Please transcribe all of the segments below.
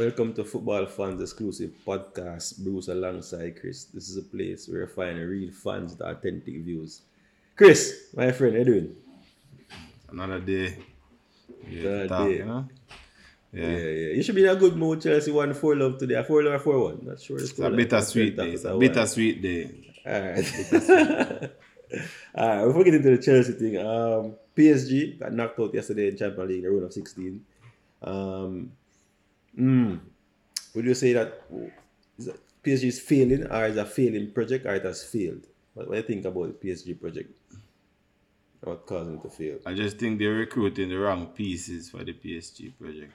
Welcome to Football Fans exclusive podcast, Bruce alongside Chris. This is a place where you find real fans the authentic views. Chris, my friend, how you doing? Another day. Yeah, Another talk, day. you know? Yeah. Yeah, yeah. You should be in a good mood. Chelsea won 4 love today. A 4 love or 4 1. Not sure. It's a bittersweet day. It's a bittersweet day. Alright. Alright, before we get into the Chelsea thing, um, PSG got knocked out yesterday in Champions League, the round of 16. Um, mm, would you say that, PSG is failing or is a failing project or it has failed? What, what do you think about the PSG project? What caused it to fail? I just think they're recruiting the wrong pieces for the PSG project.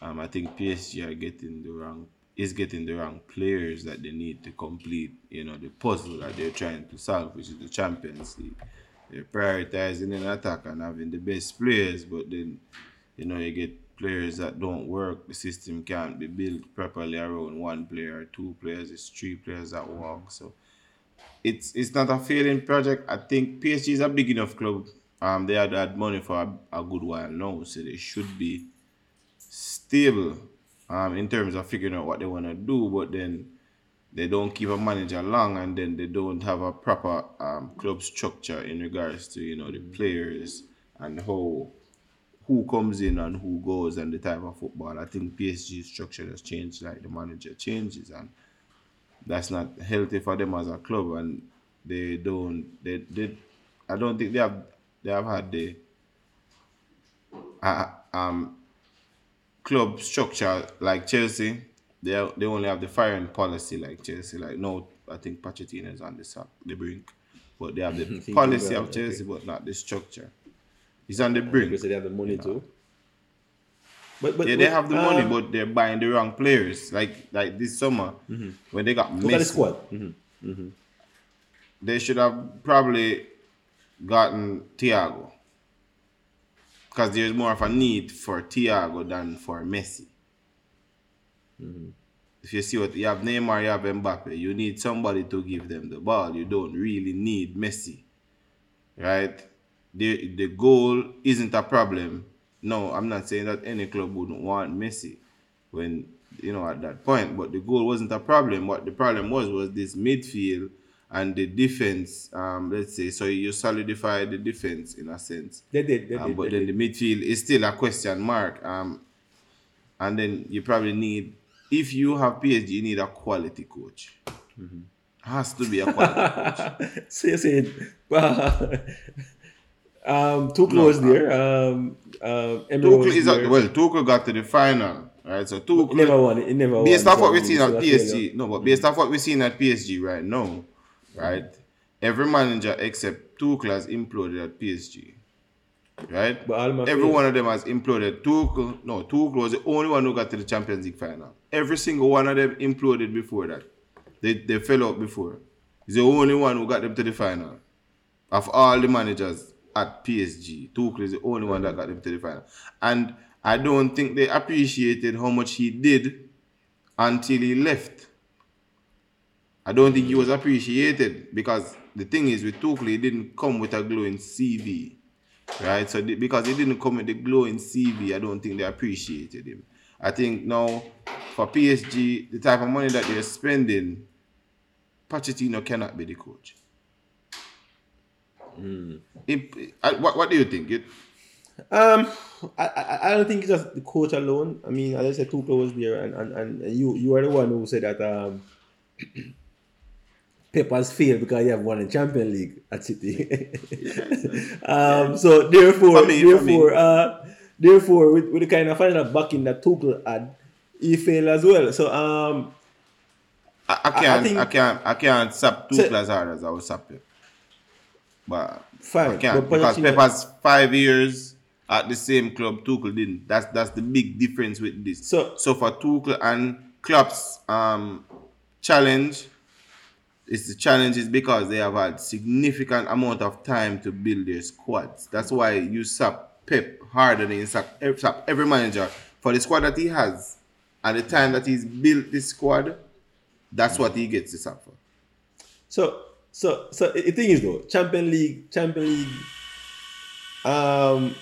Um, I think PSG are getting the wrong is getting the wrong players that they need to complete, you know, the puzzle that they're trying to solve, which is the Champions League. They're prioritizing an attack and having the best players, but then, you know, you get players that don't work. The system can't be built properly around one player two players. It's three players that work. So it's it's not a failing project. I think PSG is a big enough club. Um, they had had money for a, a good while now, so they should be stable um, in terms of figuring out what they want to do. But then they don't keep a manager long, and then they don't have a proper um, club structure in regards to you know the players and how who comes in and who goes and the type of football. I think PSG structure has changed, like the manager changes, and that's not healthy for them as a club. And they don't, they, they I don't think they have, they have had the uh, um club structure like Chelsea. They they only have the firing policy like Chelsea. Like no, I think Pochettino is on the sack, the brink, but they have the policy of Chelsea, but not the structure. He's on the brink. Because they have the money too. But, but, Yeah, they but, have the money, um, but they're buying the wrong players. Like like this summer when they got Look at the Messi, squad. Mhm. they should have probably gotten Thiago because there's more of a need for Thiago than for Messi. If you see what you have Neymar, you have Mbappe, you need somebody to give them the ball. You don't really need Messi, right? The the goal isn't a problem. No, I'm not saying that any club wouldn't want Messi when you know at that point, but the goal wasn't a problem. What the problem was was this midfield and the defense. Um, let's say so you solidify the defense in a sense. They did. They Um, but they then did. the midfield is still a question mark. Um, and then you probably need, if you have PSG, you need a quality coach. Mm-hmm. Has to be a quality coach. so you're saying, um, close No, there. Um, was Tuchel is there. at, well, Tuchel got to the final, right? So He Tuchel, never won. He never won. based off what we're seeing at so. PSG, no, but based off what we're seeing at PSG right now, right? Every manager except Tuchel has imploded at PSG, right? But Every one of them has imploded. Tuchel, no, Tuchel was the only one who got to the Champions League final. Every single one of them imploded before that. They they fell out before. He's the only one who got them to the final. Of all the managers at PSG, Tuchel is the only one that got them to the final. And I don't think they appreciated how much he did until he left. I don't think he was appreciated because the thing is with Tuchel, he didn't come with a glowing CV, right? So the- because he didn't come with the glowing CV, I don't think they appreciated him. I think now for PSG, the type of money that they're spending, Pochettino cannot be the coach. I- what, what do you think? It, Um, I, I I don't think it's just the coach alone. I mean, as I said, Tuchel was there, and, and, and you you are the one who said that um, Pep has failed because he have won the Champions League at City. um, so therefore, me, therefore, uh, therefore, with, with the kind of final backing that Tuchel had, he failed as well. So um, I, I can't, I, think- can't, I can't sap So- Tuchel as hard as I would sap Pep. But can't but because has five years at the same club. Tuchel didn't. That's that's the big difference with this. So- so for Tuchel and Klopp's um challenge, it's the challenge is because they have had significant amount of time to build their squads. That's why you sap Pep harder than you sap, ev- sap every manager for the squad that he has At the time that he's built this squad. That's what he gets to sap for. So so so the thing is though, Champion League, Champion League um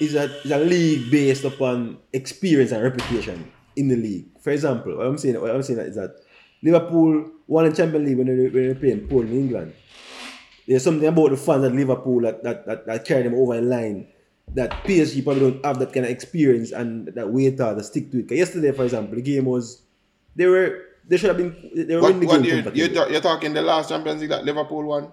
is a is a league based upon experience and reputation. in the league. For example, what I'm saying, what I'm saying is that Liverpool won the Champions League when they, were playing Paul in England. There's something about the fans at Liverpool that, that, that, that carry them over the line that PSG probably don't have that kind of experience and that weight to stick to it. yesterday, for example, the game was they were they should have been they were What, winning the what game you're, you're, you're talking the last Champions League that Liverpool won?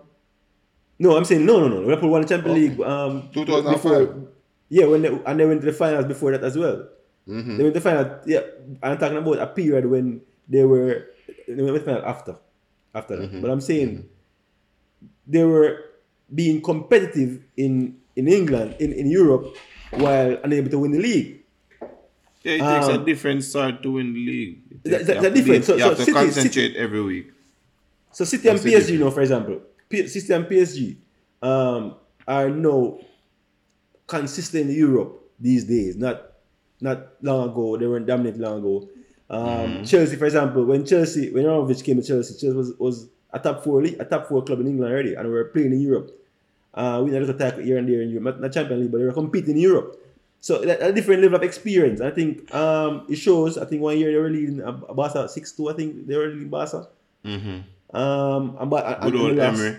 No, I'm saying no, no, no. Liverpool won the Champions Oh. League. Um, 2005. before- yeah, when they, and they went to the finals before that as well. Mm-hmm. They went to the final. Yeah, I'm talking about a period when they were they went to the final after, after Mm-hmm. that. But I'm saying they were being competitive in in England, in, in Europe, while unable to win the league. Yeah, it takes a Um, different start to win the league. Takes- that have to different. So- you so have to City- concentrate every week. So City and That's the PSG, you know, for example, P- City and PSG um, are now consistent in Europe these days. Not not long ago, they weren't dominant long ago. Um, Mm-hmm. Chelsea, for example, when Chelsea, when Abramovich came to Chelsea, Chelsea was, was a top four league, a top four club in England already, and we were playing in Europe. Uh, we had a little tackle here and there in Europe, not, not Champions League, but they were competing in Europe. So a different level of experience. I think um, it shows. I think one year they were leading uh, Barca six two. I think they were leading Barca. Mm-hmm. Um, and, but, Good old lost. Emery.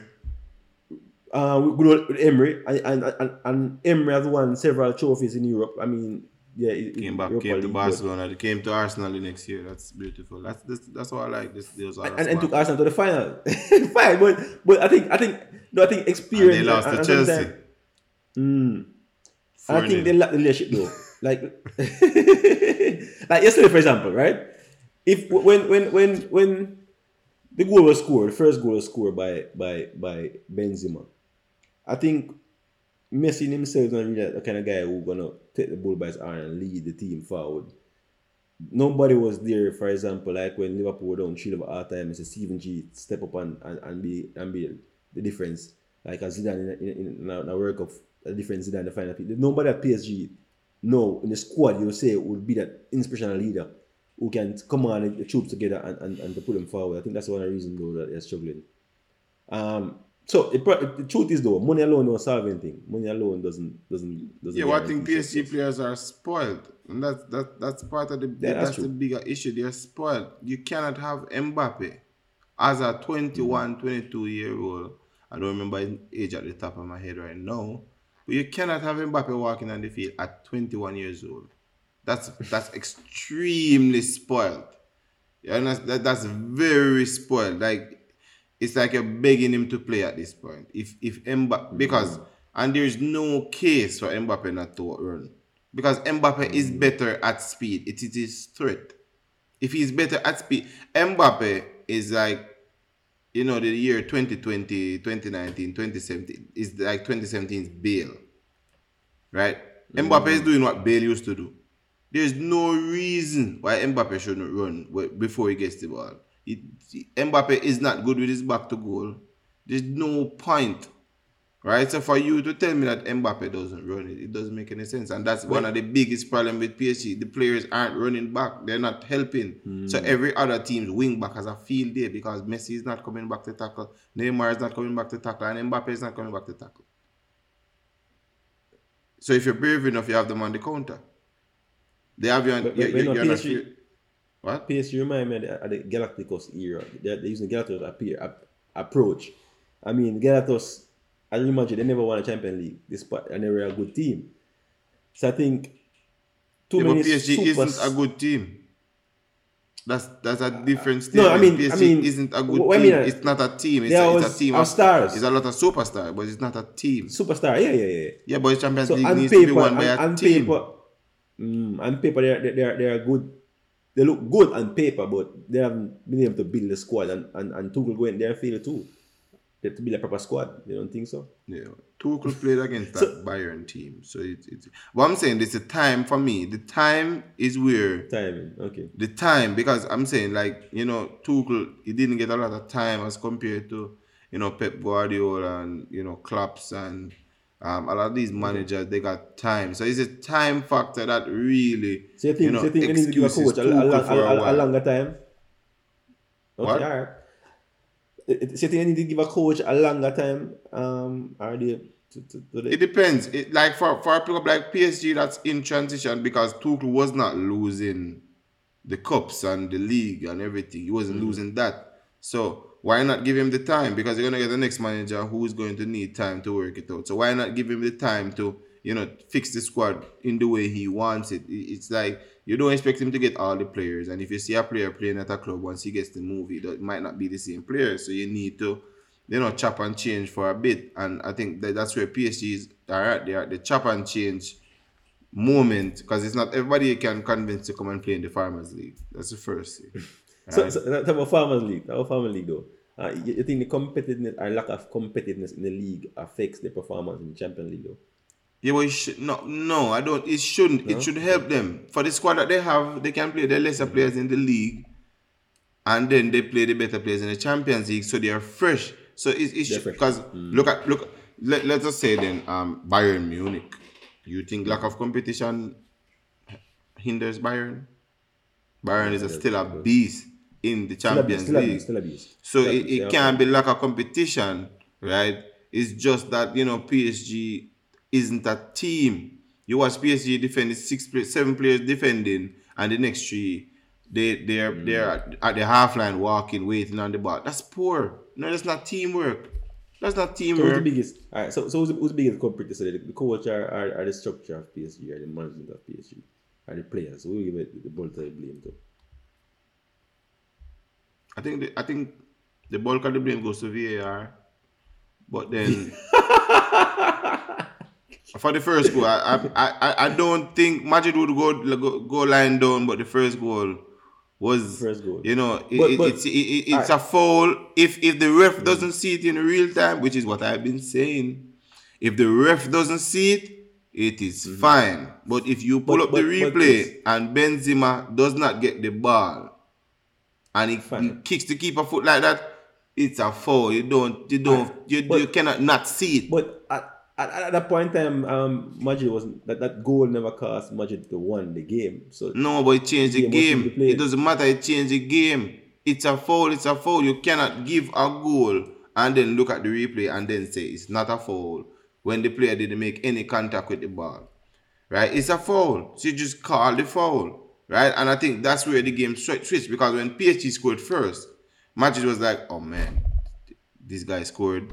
Uh, good old Emery, and, and, and, and Emery has won several trophies in Europe. I mean, yeah, it, Came back, Europa came to Barcelona, they came to Arsenal the next year. That's beautiful. That's that's, that's what I like. This those are and, and took Arsenal to the final. Fine, but but I think I think no, I think experience. And they lost and- to and Chelsea. sometimes- Mm. I think they lack the leadership though. like, like yesterday, for example, right? If when when when when the goal was scored, the first goal was scored by by by Benzema. I think Messi himself is not really the kind of guy who gonna take the bull by his arm and lead the team forward. Nobody was there, for example, like when Liverpool were down three over half time, Mr. Steven G step up and, and, and be and be the difference. Like as Zidane in, in, in, a, in a work of a difference in the final. Nobody at PSG, no, in the squad you say would be that inspirational leader who can command the troops together and, and, and to put them forward. I think that's one of the reasons though that they're struggling. Um, so it, the truth is though, money alone don't solve anything. Money alone doesn't doesn't doesn't. Yeah, well, I think PSG success. players are spoiled, and that's that that's part of the Yeah, that's that's, the bigger issue. They're spoiled. You cannot have Mbappe as a 21, 22 year old. I don't remember his age at the top of my head right now, but you cannot have Mbappe walking on the field at 21 years old. That's that's extremely spoiled. Yeah, that's, that, that's very spoiled. Like it's like you're begging him to play at this point. If if Mbappe mm. because and there's no case for Mbappe not to run because Mbappe is mm. better at speed. It is his threat. If he's better at speed, Mbappe is like you know the year 2020, 2019, 2017 is like 2017's Bale, right? Mm. Mbappe is doing what Bale used to do. There's no reason why Mbappe shouldn't run before he gets the ball. It, Mbappe is not good with his back to goal. There's no point, right? So for you to tell me that Mbappe doesn't run it, it doesn't make any sense. And that's one of the biggest problem with PSG. The players aren't running back. They're not helping. Hmm. So every other team's wing back has a field day because Messi is not coming back to tackle, Neymar is not coming back to tackle, and Mbappe is not coming back to tackle. So if you're brave enough, you have them on the counter. They have you on. But- you, but- you, no, PSG what? PSG remind me of the, of the Galacticos era. They're, they're using Galacticos appear, ap, approach. I mean, Galacticos, I imagine they never won a Champions League, despite and they were a good team. So I think too Yeah, but many PSG super- isn't a good team. That's that's a different thing. No. I mean- PSG I mean, isn't a good I team. mean, uh, it's not a team. It's, a, it's a team of stars. It's a lot of superstars, but it's not a team. superstar. Yeah, yeah, yeah. Yeah, but the Champions So League needs to be paper, won by a on team. paper, mm, on paper they're they're they're good. They look good on paper, but they haven't been able to build a squad. And and and Tuchel going there and failed too. They have to be a proper squad. You don't think so? Yeah, Tuchel played against that So- Bayern team. So it's it, what I'm saying, is a time for me. The time is where Timing. Okay. the time because I'm saying like you know Tuchel he didn't get a lot of time as compared to you know Pep Guardiola and you know Klopp's and um, a lot of these managers they got time so it's a time factor that really So you think, know so you think they need to give a coach a, a, a a, a longer time? Okay, What? all right. So you think need to give a coach a longer time? Um, are they to, to, to the, It depends. It, like for for a club like PSG that's in transition because Tuchel was not losing the cups and the league and everything. He wasn't losing that. So why not give him the time? Because you're gonna get the next manager who is going to need time to work it out. So why not give him the time to, you know, fix the squad in the way he wants it? It- It's like you don't expect him to get all the players, and if you see a player playing at a club once he gets the move, it might not be the same player. So you need to, you know, chop and change for a bit. And I think that that's where PSG is are at. They are at the chop and change moment because it's not everybody you can convince to come and play in the Farmers League. That's the first thing. So, right? so that about Farmers League, about Farmers League though. Uh, you, you think the competitiveness or lack of competitiveness in the league affects the performance in the Champions League though? Yeah, but it should, no, no, I don't. It shouldn't. It should help them for the squad that they have. They can play the lesser players in the league, and then they play the better players in the Champions League, so they are fresh. So it, it because look at look. Let, let us just say then, um, Bayern Munich. You think lack of competition hinders Bayern? Bayern is a, still a beast in the Still a Champions still a League. beast, still a beast. So Still it, it can't be lack of competition, right? It's just that you know PSG isn't a team. You watch PSG defend it's six players, seven players defending, and the next three they they're Mm. they're at, at the half line walking, waiting on the ball. That's poor. No, that's not teamwork. That's not So who's the teamwork. biggest? All right. So, so who's the, who's the biggest culprit? So the, the coach or, or, or the structure of PSG or the management of PSG or the players? Who give it the bulk of the blame to? I think the, I think the bulk of the blame goes to VAR, but then for the first goal, I I, I, I don't think Madrid would go, go go line down, but the first goal was First goal. You know, it, But- but- it's it, it- it's a foul if if the ref doesn't see it in real time, which is what I've been saying. If the ref doesn't see it, it is mm-hmm. fine. But if you pull But- up the replay and Benzema does not get the ball, and he, he kicks the keeper foot like that, it's a foul. You don't, you don't, you, But- you cannot not see it. But at, at, at that point in time, um, Madrid wasn't that, that goal never cost Madrid to win the game. So No, but it changed the but game. It doesn't matter. It changed the game. It's a foul. It's a foul. You cannot give a goal and then look at the replay and then say it's not a foul when the player didn't make any contact with the ball. Right? It's a foul. So you just call the foul. Right? And I think that's where the game switched because when PSG scored first, Madrid was like, oh man, this guy scored.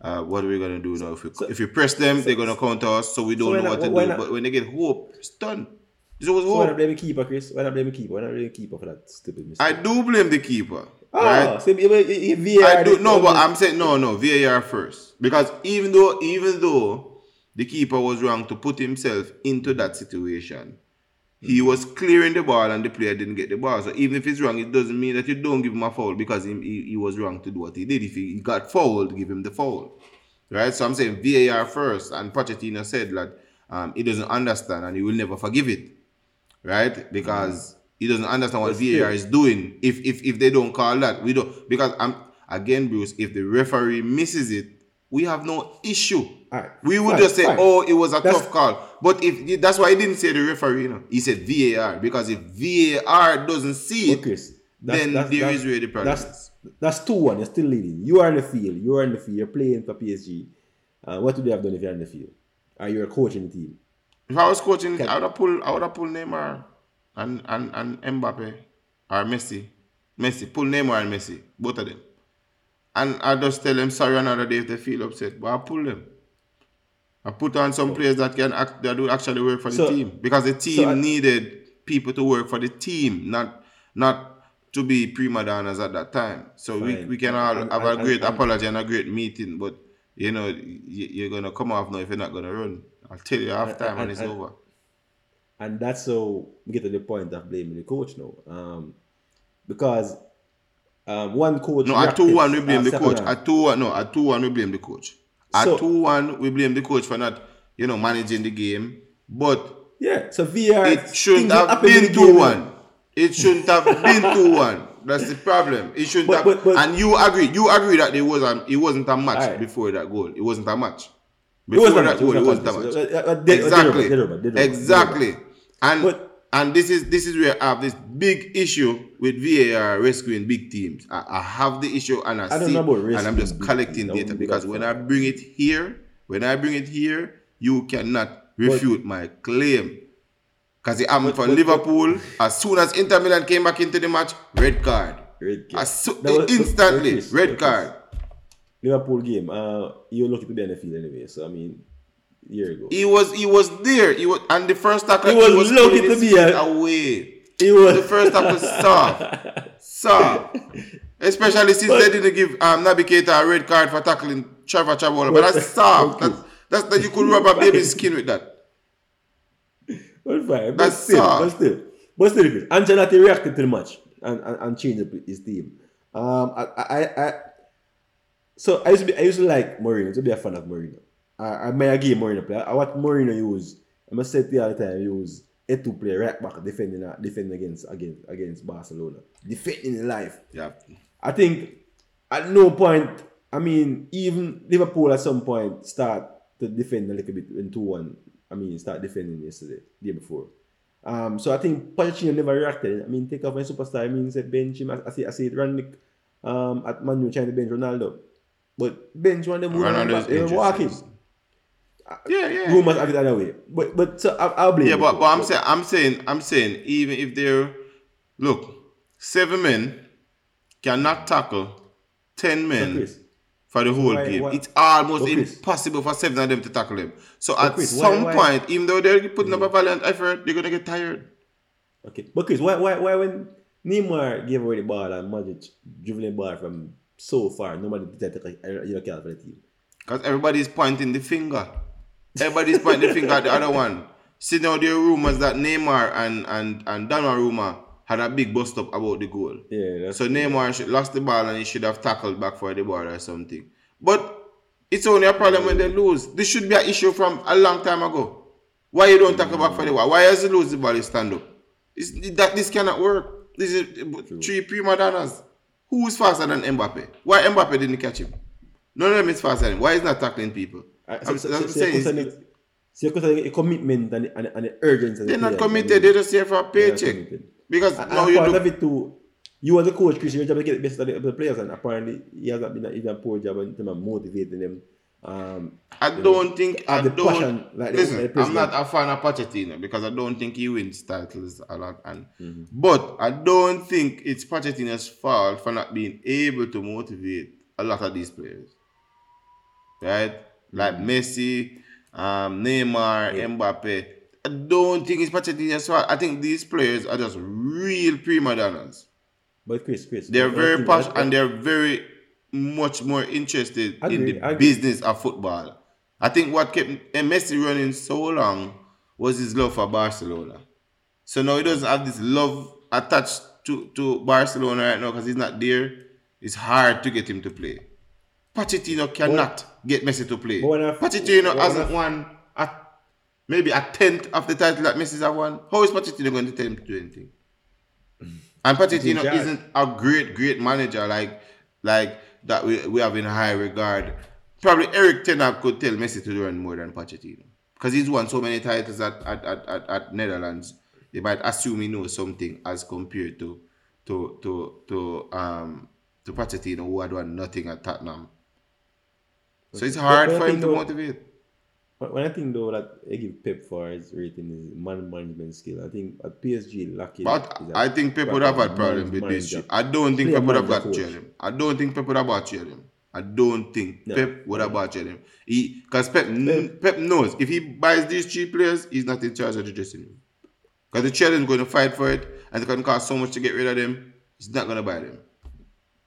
Uh, what are we gonna do now? If we, if we press them, they're gonna counter us, so we don't why know not- what to do. not- But when they get hope, it's done. This was So why not blame the keeper, Chris? Why not blame the keeper? Why not blame the keeper for that stupid mistake? I do blame the keeper. Ah, right? so you- you- you- VAR I do no, but I'm saying no, no, VAR first. Because even though even though the keeper was wrong to put himself into that situation, he was clearing the ball and the player didn't get the ball. So even if it's wrong, it doesn't mean that you don't give him a foul because he, he, he was wrong to do what he did. If he, got fouled, give him the foul. Right? So I'm saying VAR first, and Pochettino said that um, he doesn't understand and he will never forgive it right? Because he doesn't understand what But VAR still- is doing. If if if they don't call that, we don't. Because I'm again, Bruce. If the referee misses it, we have no issue. Alright, We would fine, just say, fine. "Oh, it was a That's- tough call." But if that's why he didn't say the referee, you know, he said VAR because if VAR doesn't see it, Chris, then there is the problem that's. That's 2 1. You're still leading. You are in the field. You are in the field. You're playing for PSG. Uh, what would you have done if you're in the field? Are you a coaching team? If I was coaching, I would have pulled, I would have pulled Neymar and, and, and Mbappe or Messi. Messi, pull Neymar and Messi, both of them. And I just tell them sorry another day if they feel upset, but I pull them. I put on some players that can act, that do actually work for the So- team because the team I- needed people to work for the team, not not to be prima donnas at that time. So we, Fine. we can all And- have and- a great and- apology and a great meeting, but you know you, you're gonna come off now if you're not gonna run. I'll tell you half time and, it's over. And that's how we get to the point of blaming the coach now. Um, because um, one coach. No, at two one we blame uh, the coach. At two one, no, at two one we blame the coach. At So- two one we blame the coach for not, you know, managing the game. But Yeah, so VAR. it shouldn't have been two one. It shouldn't have been two one. That's the problem. It shouldn't But- have. but- but- and you agree. You agree that there was a, it wasn't a match Alright. before that goal. It wasn't a match. It Before wasn't that match, goal, it wasn't a match. Uh, uh, Exactly. they were bad, they were bad, they were Exactly. And But- and this is this is where I have this big issue with VAR rescuing big teams. I, I have the issue and I, I see, and I'm just collecting data be because when. I bring it here, when I bring it here, you cannot refute my claim. Because it happened for but- Liverpool. As soon as Inter Milan came back into the match, red card. Red card. So- was- instantly, red card. Liverpool game. Uh, you were lucky to be on the field anyway. So I mean, year ago. He was he was there. He was and the first tackle He was lucky to be a- away. He was The first tackle soft. Soft. Especially since But- they didn't give um, Navigator a red card for tackling Trevoh Chalobah. But But- that's soft. Okay. That's, that's that you could rub a baby's skin with that. Well, fine. But That's still, soft. but still, but still, Chris. Ancelotti reacted to the match and, and, and changed his team. Um, I, I, I, so I used to be, I used to like Mourinho. I used to be a fan of Mourinho. I, I may game Mourinho play. I watch Mourinho use. I must say to you all the time. Use a two play right back defending, uh, defending against against against Barcelona, defending in life. Yeah. I think at no point, I mean, even Liverpool at some point start to defend a little bit when 2 1. I mean, start defending yesterday, day before. Um, so I think Pochettino never reacted. I mean, take off my superstar. I mean, say bench him. I, I see, I see it um, at Manu trying to bench Ronaldo. But bench one of them Ronaldo's they were injured, walking. So- Yeah, yeah. Rumors have it other way. But but so I, I'll blame Yeah, but, but I'm saying I'm saying I'm saying even if they're look, seven men cannot tackle ten So men Chris, for the whole why- game. why- it's almost impossible for seven of them to tackle him. So at Chris, some why- point, even though they're putting up a mm. valiant effort, they're gonna get tired. Okay, but Chris, why, why, why when Neymar gave away the ball and Modric dribbling the ball from so far, nobody did take a yellow card for the team? Because everybody's pointing the finger. Everybody's pointing the finger at the other one. See now there are rumors that Neymar and and and Donnarumma had a big bust up about the goal. Yeah, So Neymar should, lost the ball and he should have tackled back for the ball or something. But it's only a problem when they lose. This should be an issue from a long time ago. Why you don't tackle back for the ball? Why has he lose the ball? You stand up. It's, that this cannot work. This is three prima donnas. Who is faster than Mbappe? Why Mbappe didn't catch him? None of them is faster than him. Why is not tackling people? Uh, I'm, so, so, so, saying. so, It's- so, so concerning a commitment and, and, and the urgency. They're not committed. mean, They're just here for a paycheck. Because And, now and you part look of it too, you as a coach, Chris, your job is to get the best of the, of the players, and apparently he has not been a, even a poor job in terms of motivating them. Um, I don't think I the don't, passion, like, listen, I'm not a fan of Pochettino because I don't think he wins titles a lot, and Mm-hmm. but I don't think it's Pochettino's fault for not being able to motivate a lot of these players, right? Like. Messi, um, Neymar, Mbappe. I don't think it's Pochettino's fault. I think these players are just real prima donnas. but Chris, Chris, They're very passionate and they're very much more interested in the agree. business of football. I think what kept Messi running so long was his love for Barcelona. So now he doesn't have this love attached to, to Barcelona right now because he's not there. It's hard to get him to play. Pochettino cannot get Messi to play. but Pochettino hasn't won a, maybe a tenth of the title that Messi has won. How is Pochettino going to tell him to do anything? And Pochettino isn't a great, great manager like like that we, we have in high regard. Probably Erik Ten Hag could tell Messi to run more than Pochettino. Because he's won so many titles at, at, at, at, at Netherlands. They might assume he knows something as compared to to to to um to Pochettino who had won nothing at Tottenham. So it's hard for him to though- motivate. But when I think though that I give Pep for his rating is man management skill. I think at PSG lacking. But I think Pep would have had problem with this. I don't think Pep would have got him. I don't think Pep would have got him. I don't think No. Pep would have got jail him. He because Pep kn- Pep knows if he buys these three players, he's not in charge of the dressing room. Because the is going to fight for it, and it's going to cost so much to get rid of them. He's not going to buy them.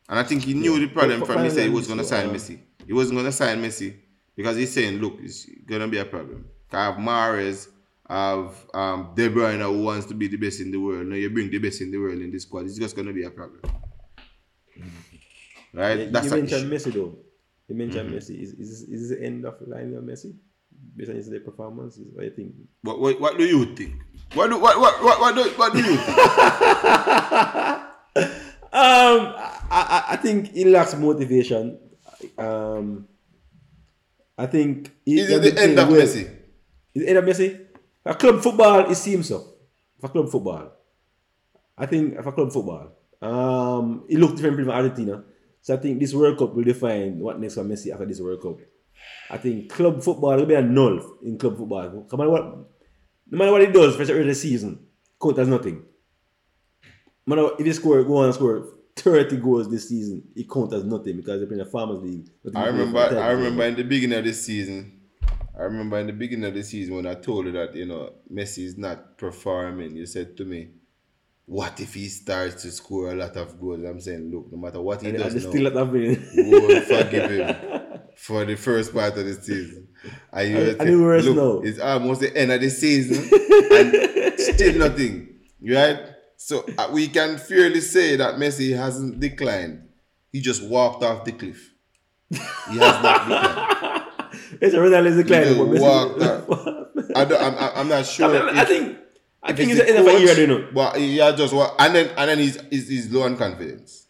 And I think he knew the problem But- from he said he was going to sign uh, Messi. He wasn't going to sign Messi because he's saying, look, it's going to be a problem. I have Mahrez, I have um, De Bruyne who wants to be the best in the world. Now you bring the best in the world in this squad. It's just going to be a problem. Right? You- That's you mentioned issue. Messi though. You mentioned Mm-hmm. Messi. Is, is, is this the end of the line of Messi? Based on his performance, is what you think? What, what, what do you think? What do, what, what, what, what, do, what do you think? Um, I, I, I think he lacks motivation. Um, I think Is it the end of well. Messi? Is it the end of Messi? For club football, it seems so. For club football, I think for club football, um, it looked different from Argentina. So I think this World Cup will define what next for Messi after this World Cup. I think club football will be a null in club football. Come on, what no matter what he does for the rest of the season, count as nothing. No matter if he score, go on and score 30 goals this season, it count as nothing because they're playing a farmers league. I remember. I remember in the beginning of the season. I remember in the beginning of the season when I told you that you know Messi is not performing. You said to me, "What if he starts to score a lot of goals?" I'm saying, look, no matter what he And, does now, still not we will forgive him for the first part of the season. And you And- will and say, look, now. it's almost the end of the season and still nothing, right? So uh, we can fairly say that Messi hasn't declined. He just walked off the cliff. He has not declined. It's a declining, but He walked I don't, I'm, I'm- not sure. I, mean, I think. I if think it's it's the the end of a year, coach, you know. But yeah, just what and then and then he's, he's, he's low on confidence.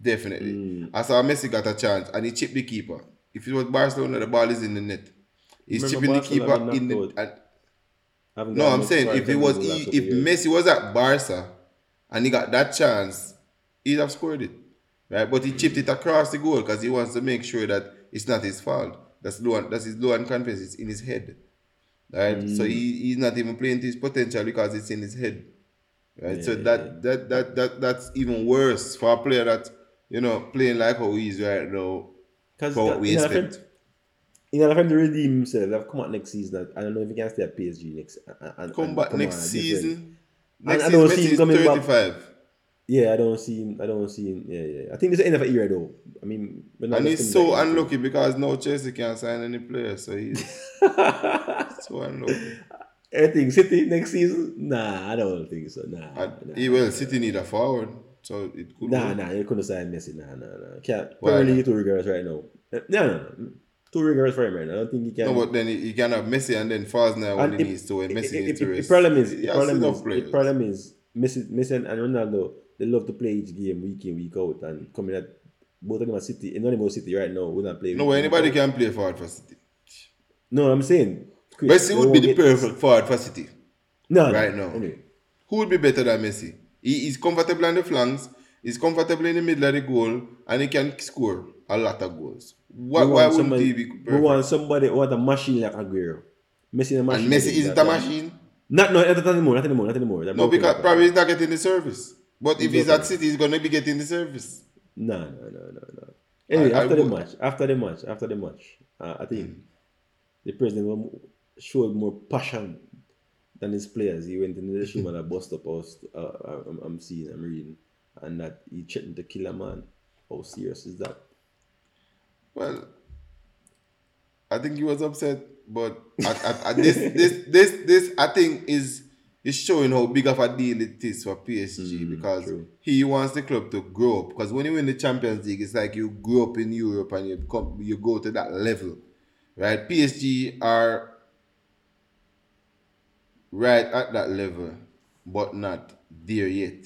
Definitely. Mm. I saw Messi got a chance and he chipped the keeper. If it was Barcelona, the ball is in the net. He's Remember chipping the keeper in the. And, no, I'm saying if it was he, if. Messi was at Barca and he got that chance, he'd have scored it, right? But he chipped it across the goal because he wants to make sure that it's not his fault. That's low. On, that's his low on confidence. It's in his head, right? So he, he's not even playing to his potential because it's in his head, right? so Yeah, that, that that that that's even worse for a player that you know playing like how he is right now. Because what we expect. Attempt, in an attempt to redeem himself, they've come out next season. I don't know if he can stay at PSG next. And, and- Come and back come next on, season. Next I season, don't see him is coming back. 35. Yeah, I don't see him. I don't see him. Yeah, yeah. I think it's the end of the era though. I mean, And he's so back. unlucky because no Chelsea can't sign any players. So he's so unlucky. I think City next season. Nah, I don't think so. Nah, And nah. he will City need a forward, so it could. Nah, work. nah, you couldn't sign Messi. Nah, nah, nah. Can't. Why not? League too right now. Eh, no, no, no. Too rigorous for him right. I don't think he can. No, but then he, he can have Messi and then now when he it- needs to. When it- Messi it- needs to rest. The problem is, He the problem is, the problem is, Messi, Messi and Ronaldo, they love to play each game week in, week out, and coming at both of them are City, and none of City right now. Would not play. No, anybody can play forward for City. No, I'm saying. Chris, Messi would be the perfect forward for City. No, right no, now. Anyway, Who would be better than Messi? He is comfortable on the flanks. He's comfortable in the middle of the goal, and he can score a lot of goals. Why, we why wouldn't somebody, be We want somebody who has a machine like Aguero. Messi a machine. And Messi isn't that, a that- machine. Not no, not anymore, not anymore, not anymore. They're No, because up. probably he's not getting the service. But if He's he's at City, he's gonna be getting the service. No, no, no, no, no. Anyway, I- I after the match, after the match, after the match, uh, I think Mm. the president showed more passion than his players. He went into the room and a bust up us. Uh, I'm, I'm seeing, I'm reading, and that he threatened to kill a man. How serious is that? Well, I think he was upset, but this, this, this, this, I think is is showing how big of a deal it is for PSG because Mm, true. he wants the club to grow up. Because when you win the Champions League, it's like you grow up in Europe and you come, you go to that level, right? PSG are right at that level, but not there yet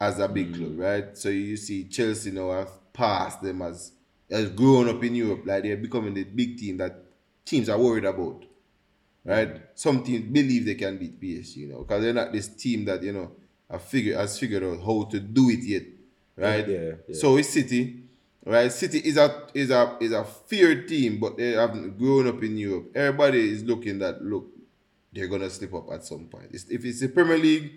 as a big club, right? So you see Chelsea now have passed them as as grown up in Europe, like they're becoming the big team that teams are worried about, right? Some teams believe they can beat PSG, you know, because they're not this team that you know have figured has figured out how to do it yet, right? Yeah, yeah. So it's City, right? City is a is a is a feared team, but they haven't grown up in Europe. Everybody is looking that look, they're gonna slip up at some point. It's, if it's the Premier League,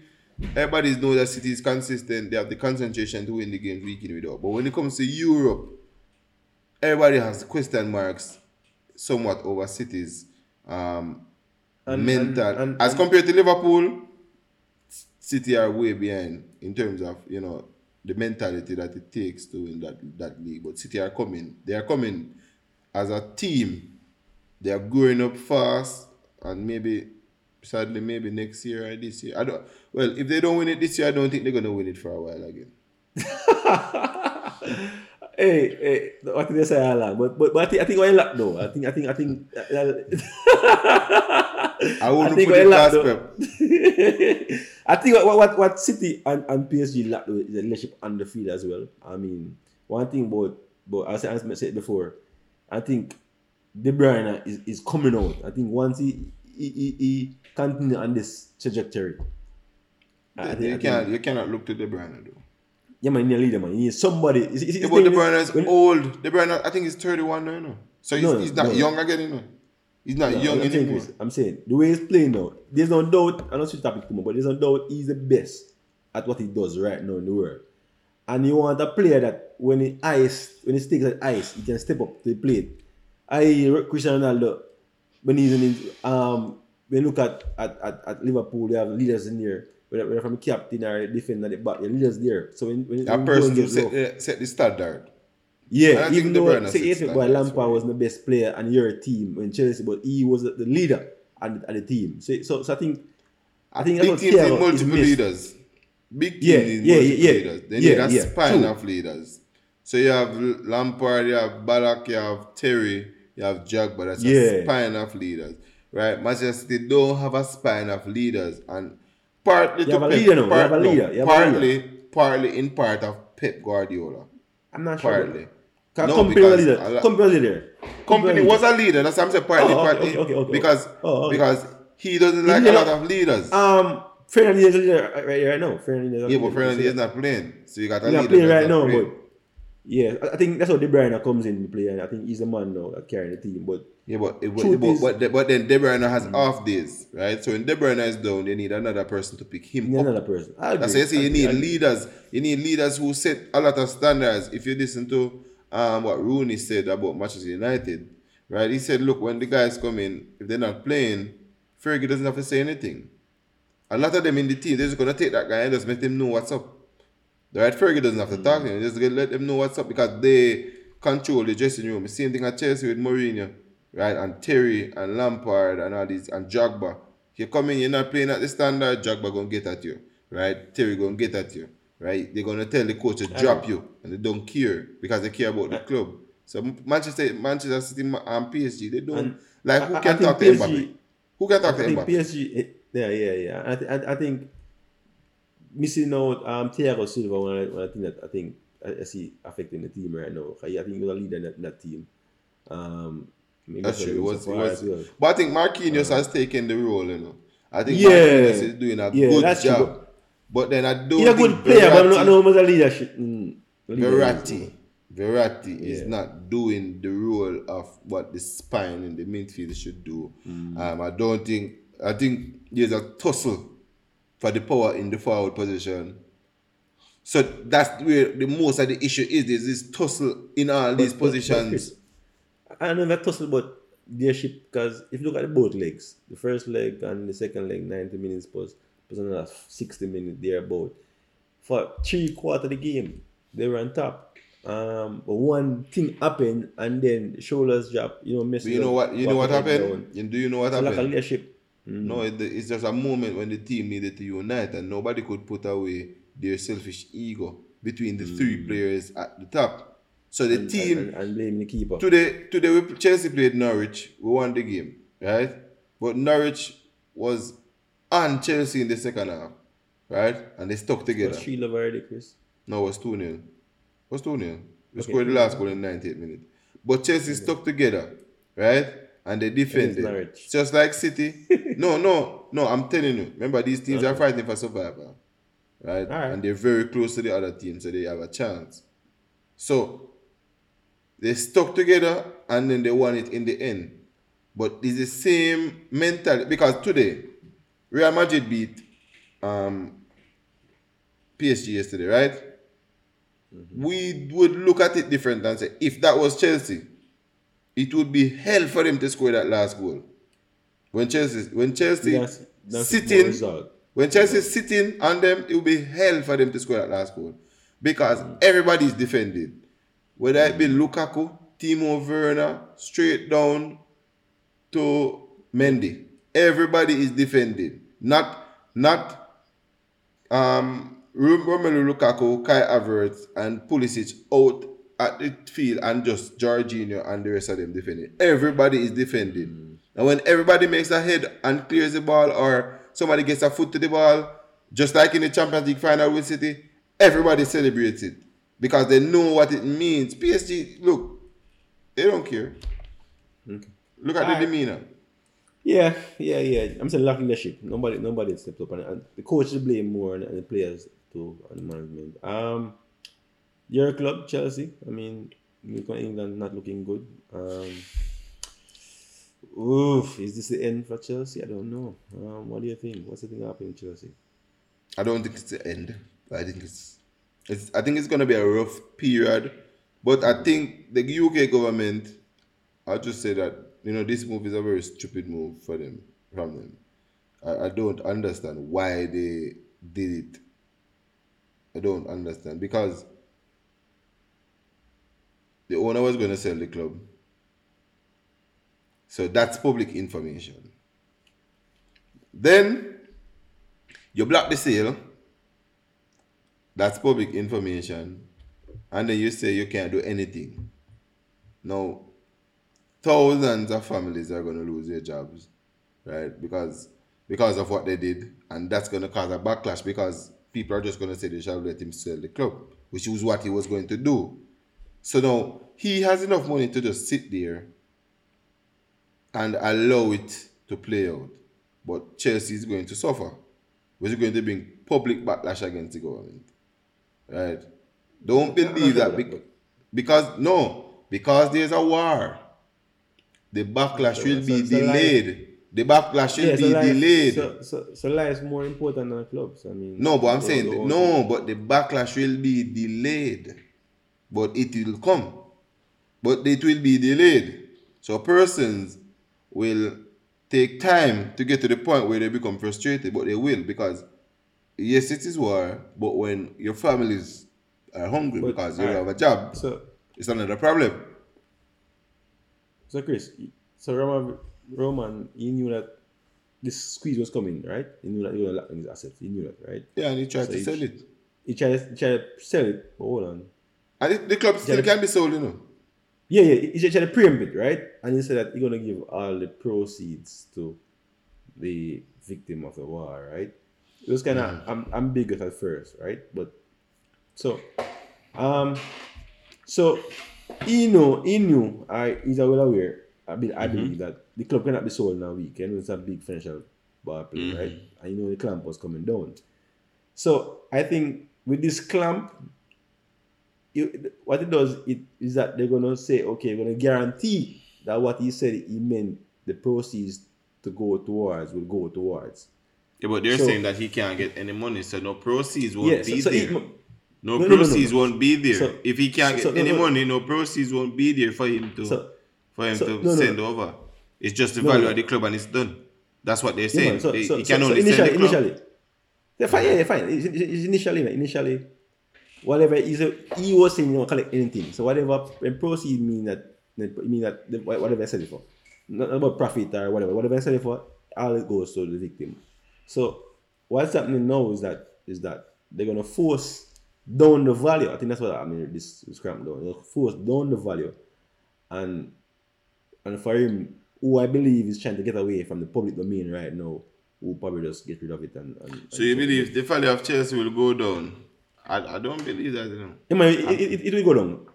everybody knows that City is consistent. They have the concentration to win the games week in week out. But when it comes to Europe, everybody has question marks somewhat over City's um, And- mental. and- and- As compared to Liverpool, City are way behind in terms of you know the mentality that it takes to win that that league. But City are coming. They are coming as a team. They are growing up fast, and maybe sadly maybe next year or this year. I don't. Well, if they don't win it this year, I don't think they're gonna win it for a while again. Eh, hey, hey, what did they say, Alan? But, but, but I think, I think I lack though. I think, I think, I think. I wouldn't think put it what I Pep. I think what, what, what City and, and PSG lack though is the leadership on the field as well. I mean, one thing about, but I said, I said before, I think De Bruyne is, is coming out. I think once he he, he, he continue on this trajectory, I think, I you think- can't. You cannot look to De Bruyne though. Yeah, man, you need a leader, man. You need somebody. Is, is Yeah, but De Bruyne is when- old. De Bruyne, I think he's 31 now, you know. So he's, No, he's not no. young again, you know. He's not No, young I'm saying, anymore. Chris, I'm saying the way he's playing now, there's no doubt. I don't switch topic too much, but there's no doubt he's the best at what he does right now in the world. And you want a player that when he ice, when he sticks at ice, he can step up to the plate. I Cristiano Ronaldo, when he's in his, um, when you look at, at, at, at Liverpool, they have leaders in there. Whether, whether from the captain or defender, the back, the leaders there. So when, when, That when person who set the, set the standard. yeah, even though say like boy Lampard wasn't the best player and your team in Chelsea, but he was the the leader and at the team. So, so, so I think I think Big teams need multiple leaders. Big teams Yeah, need yeah, multiple yeah, leaders. They need a spine true. of leaders. So you have Lampard, you have Ballack, you have Terry, you have Jack, but That's a spine of leaders. Right? Manchester City don't have a spine of leaders. And partly to have a Pep- leader now, you part- have no, leader, you have a partly, partly in part of Pep Guardiola. I'm not sure. Partly. Can No, Kompany was a because leader. a lot- Kompany was a leader. Kompany was a leader. That's what I'm saying. Partly, Oh, okay, partly. okay, okay, okay. Because, Oh, okay. because he doesn't like a lot of leaders. Um, Fernandinho is a leader right, right now. Fernandinho is a yeah, but Fernandinho is not playing. So you got a He's leader. not playing right now, playing. but yeah, I- think that's how De Bruyne comes in to play, and I think he's the man now that carrying the team. But Yeah, but, it, but, but, but, but then De Bruyne has off days, right? So when De Bruyne is down, they need another person to pick him up. another person. I That's agree. why you see, you need leaders. You need leaders who set a lot of standards. If you listen to um, what Rooney said about Manchester United, right? He said, look, when the guys come in, if they're not playing, Fergie doesn't have to say anything. A lot of them in the team, they're just going to take that guy and just make them know what's up. The right? Fergie doesn't have to talk to him. Just let them know what's up because they control the dressing room. The same thing at Chelsea with Mourinho, right? And Terry and Lampard and all these and Drogba. You come in, you're not playing at the standard, Drogba gonna get at you, right? Terry gonna get at you, right? They're gonna tell the coach to drop you, and they don't care because they care about the club. So Manchester, Manchester City and PSG, they don't And like who I can think talk to PSG Mbappe? Who can talk I to Mbappe? PSG, eh, yeah, yeah, yeah. I, th- I, I think missing out um, Thiago Silva, one, of the- one of the thing that I think I, I see affecting the team right now. I think he's a leader in that, in that team. Um, That's true. It was, it was, well. but I think Marquinhos has taken the role, you know. I think Yeah. Marquinhos is doing a Yeah, good that's true, job. But then I don't He's a good player, but I don't, I know him as a leadership. Mm, leader. Verratti, Verratti is not doing the role of what the spine in the midfield should do. Mm. Um, I don't think. I think there's a tussle for the power in the forward position. So that's where the most of the issue is. There's this tussle in all these But- but- but positions. Chris, I know that tussle about leadership because if you look at the both legs, the first leg and the second leg, 90 minutes plus, plus another 60 minutes there about. For three quarter of the game, they were on top. Um, but one thing happened and then the shoulders drop, you know, But Messi you know what? You know what happened? down. Do you know what So like a happened? Leadership. No, mm. it, it's just a moment when the team needed to unite and nobody could put away their selfish ego between the three mm. players at the top. So the and, team and, and blaming the keeper. today today we Chelsea played Norwich, we won the game, right? But Norwich was on Chelsea in the second half, right? And they stuck together. Was three love already, Chris? No, it was 2 0. It was 2 0. We Okay. scored the last goal in 98 minutes. But Chelsea stuck together, right? And they defended. Norwich. Just like City. no, no, no, I'm telling you. Remember, these teams are fighting for survival, right? Alright. And they're very close to the other team, so they have a chance. So, they stuck together and then they won it in the end. But it's the same mentality because today, Real Madrid beat um, PSG yesterday, right? We would look at it different and say, if that was Chelsea, it would be hell for them to score that last goal. When Chelsea, when Chelsea That's- that's sitting, when Chelsea is sitting on them, it would be hell for them to score that last goal because everybody is defending. Whether it be Lukaku, Timo Werner, straight down to Mendy, everybody is defending. Not not um Rom- Romelu Lukaku, Kai Havertz, and Pulisic out at the field and just Jorginho and the rest of them defending. Everybody is defending. And when everybody makes a head and clears the ball or somebody gets a foot to the ball, just like in the Champions League final with City, everybody celebrates it because they know what it means. PSG, look, they don't care. Look at Alright. the demeanor. Yeah, yeah, yeah. I'm saying lack leadership. Nobody, nobody stepped up, and, and the coach is blame more, and, and the players too, and the management. Um, your club, Chelsea. I mean, look England not looking good. Um, Oof, is this the end for Chelsea? I don't know. Um, what do you think? What's the thing happening in Chelsea? I don't think it's the end. I think it's, it's I think it's gonna be a rough period. But I think the UK government, I'll just say that, you know, this move is a very stupid move for them, from them. I, I don't understand why they did it. I don't understand. Because the owner was going to sell the club. So that's public information. Then you block the sale. That's public information. And then you say you can't do anything. Now, thousands of families are going to lose their jobs, right? Because because of what they did, and that's going to cause a backlash because people are just going to say they shall let him sell the club, which was what he was going to do. So now he has enough money to just sit there and allow it to play out. But Chelsea is going to suffer, which is going to bring public backlash against the government. Right? Don't believe that bec- because no, because there's a war. The backlash will be so delayed. The backlash will Yeah, be so life, delayed. So, so, so life is more important than clubs. I mean, No, but I'm saying no, but the backlash will be delayed. But it will come. But it will be delayed. So persons will take time to get to the point where they become frustrated, but they will because yes, it is war, but when your families are hungry But, because you alright. have a job, So, it's another problem. so Chris, so Roman, Roman, he knew that this squeeze was coming, right? He knew that he was going to lock in his assets. He knew that, right? Yeah, and he tried So to he- sell it. He tried, he tried to sell it, but hold on. And it, the club still Yeah, can be sold, you know. Yeah, yeah, It's to preempt it, right? And he said that he's going to give all the proceeds to the victim of the war, right? It was kind of mm-hmm. am ambiguous at first, right? But so, um, so he know, he knew, I he's well aware. I, be, I mm-hmm. believe that the club cannot be sold in a weekend. It's a big financial bar play, mm-hmm. right? And you know the clamp was coming down. So I think with this clamp, you, what it does it is that they're gonna say, okay, we're gonna guarantee that what he said he meant the proceeds to go towards will go towards. Yeah, but they're So- saying that he can't get any money, so no proceeds won't Yeah, be so there. he, No, No, no, no, no, proceeds won't be there. So- if he can't so- get any money, no proceeds won't be there for him to So- for him so- to send over. It's just the value of the club and it's done. That's what they're Yeah, saying. man, so, They- so, he so, can so only initially, send the club. initially, yeah, fine, yeah, yeah, fine. It's- it's- initially, initially, whatever is a, he was saying, you don't collect anything. So whatever when proceed mean that mean that whatever I sell it for, not about profit or whatever, whatever I sell it for, all it goes to the victim. So what's happening now is that is that they're gonna force down the value. I think that's what I mean. This is cramped down. Force down the value, and and for him, who I believe is trying to get away from the public domain right now, who probably just get rid of it and. and So you believe the value of Chelsea will go down? I, I don't believe that. You know, it, it, it, it will go down.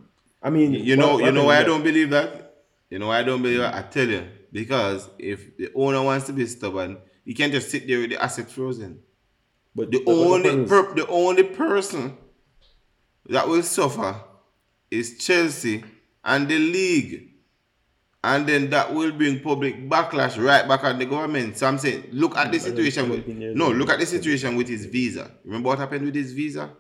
I mean, you know, what- you know why I don't believe that. You know why I don't believe that. I tell you because if the owner wants to be stubborn, he can't just sit there with the asset frozen. But The but the only per, the only person that will suffer is Chelsea and the league. And then that will bring public backlash right back at the government. So I'm saying, look at the situation with no, look at the situation with his visa. Remember what happened with his visa?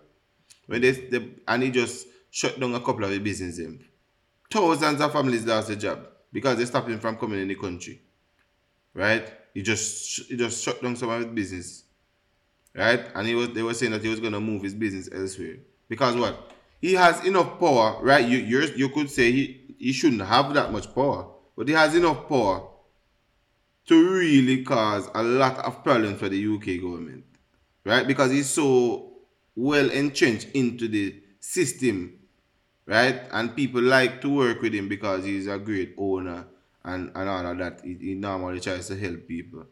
When they, they and he just shut down a couple of the businesses. Thousands of families lost their job because they stopped him from coming in the country. Right? He just he just shut down some of his business right? And he was they were saying that he was gonna move his business elsewhere because what he has enough power, right? You you you could say he he shouldn't have that much power, but he has enough power to really cause a lot of problems for the UK government, right? Because he's so well entrenched into the system, right? And people like to work with him because he's a great owner and, and all of that. He, he normally tries to help people.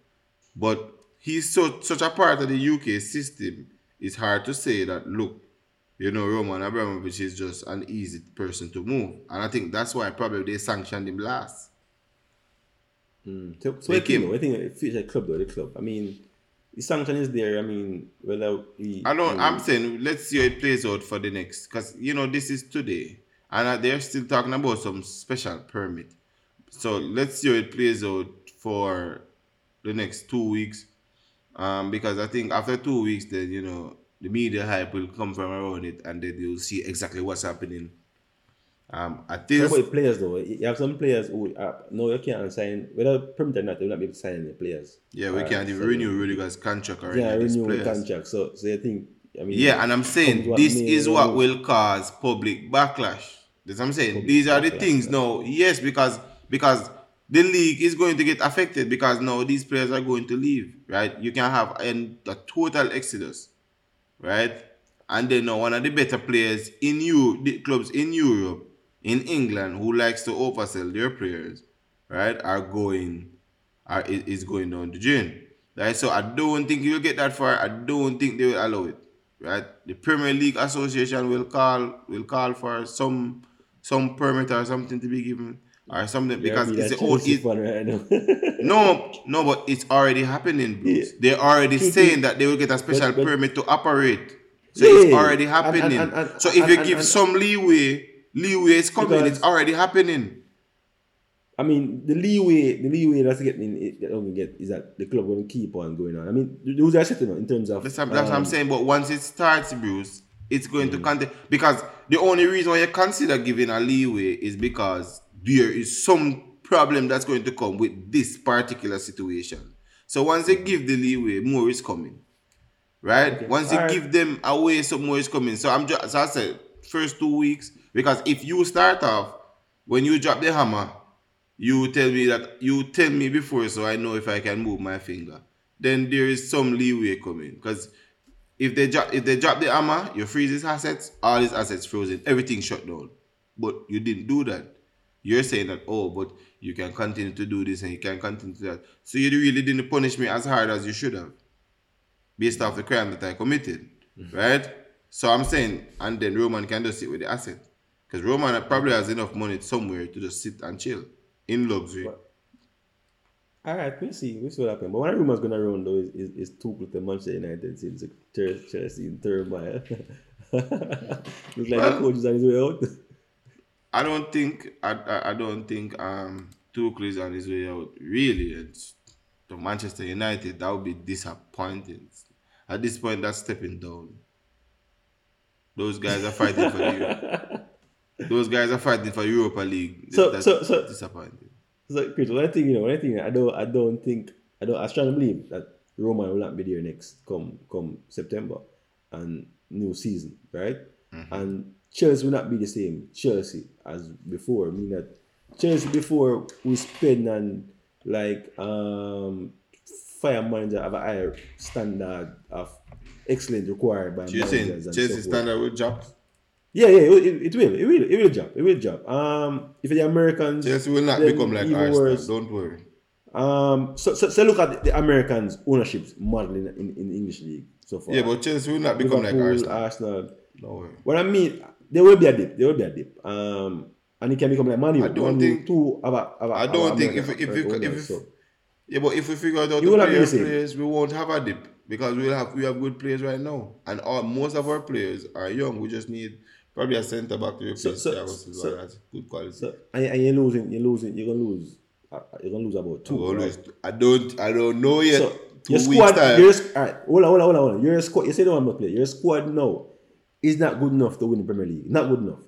But he's so such a part of the UK system, it's hard to say that look, you know, Roman Abramovich is just an easy person to move. And I think that's why probably they sanctioned him last. Mm. So, so I think, came. I think it club though, the club. I mean, the sanction is there. I mean, whether we. I don't I'm saying let's see how it plays out for the next because you know this is today. And uh, they're still talking about some special permit. So let's see how it plays out for the next two weeks. Um, because I think after two weeks, then you know the media hype will come from around it, and then you'll see exactly what's happening. Um, at What this, about the players though? You have some players who uh, no, you can't sign without permit or not. They will not be able to sign any players. yeah, we Uh, can't even so- renew Rudiger's contract already. Yeah, renew contract. So, so you think? I mean, Yeah, and I'm saying this may is what will cause public backlash. That's what I'm saying. Public These are the things now. Yes, because because the league is going to get affected because now these players are going to leave, right? You can have an, a total exodus, right? And then now one of the better players in you the clubs in Europe, in England, who likes to oversell their players, right, are going are is going down the drain. Right? So I don't think you'll get that far. I don't think they will allow it. Right? The Premier League Association will call will call for some some permit or something to be given or something because be it's the old Chelsea it, right no no but it's already happening Bruce. Yeah. they're already saying that they will get a special But- but- permit to operate so Yeah, it's already and- and- happening and- and- so if you give some leeway leeway is coming Because- it's already happening I mean, the leeway, the leeway that's getting it, that don't get is that the club going to keep on going on. I mean, those are setting in terms of. That's, that's what I'm um, saying. But once it starts, Bruce, it's going Mm. to continue because the only reason why you consider giving a leeway is because there is some problem that's going to come with this particular situation. So once they give the leeway, more is coming, right? Okay. Once you Alright. give them away, some more is coming. So I'm just, as I said, first two weeks because if you start off when you drop the hammer, you tell me that you tell me before so I know if I can move my finger. Then there is some leeway coming because if they drop if they drop the hammer, you freeze his assets, all his assets frozen, everything shut down. But you didn't do that. You're saying that oh, but you can continue to do this and you can continue to do that. So you really didn't punish me as hard as you should have, based off the crime that I committed, mm-hmm. right? So I'm saying, and then Roman can just sit with the asset, because Roman probably has enough money somewhere to just sit and chill in luxury. But- All right, we'll see. We'll see what happens. But one rumor's going around though is, is, is Tuchel to Manchester United since the Chelsea in third mile. Looks like Well- the coach is on his way out. I don't think I, I, I don't think um Tuchel is on his way out. Really, it's to Manchester United that would be disappointing. At this point, that's stepping down. Those guys are fighting for the those guys are fighting for Europa League. So- that's so- so- disappointing. So, Chris, one thing, you know, one thing, I don't, I don't think, I don't, I strongly believe that Roma will not be there next come, come September, and new season, right? And Chelsea will not be the same Chelsea as before. I mean that Chelsea before we spend on like um fire manager have a higher standard of excellent required by So you're saying managers Chelsea so standard will drop? Yeah, yeah, it, it, will, it will, it will jump, it will drop. Um, if the Americans, Chelsea will not become like Arsenal. worse. Don't worry. Um, so, so, so look at the Americans' ownerships model in, in, in the English league so far. Yeah, but Chelsea will not become like Liverpool, Arsenal. Arsenal. Don't worry. What I mean, there will be a dip. There will be a dip. Um, and it can become like money. I don't think- Two have a, have a, I don't think if- if- if- owners, if- so. Yeah, but if we figure out how to play the players, we won't have a dip because we'll have we have good players right now, and all most of our players are young. We just need probably a centre back to replace So- so- Thiago Silva. so- That's good quality. So, and, and you're losing, you're losing, you're gonna lose, uh, you're gonna lose about two. I, right? always, I don't I don't know yet. So your squad, time. your all right, hold on, hold on, hold on, hold on. Your squad, you say the one must play. Your squad now is not good enough to win the Premier League. Not good enough.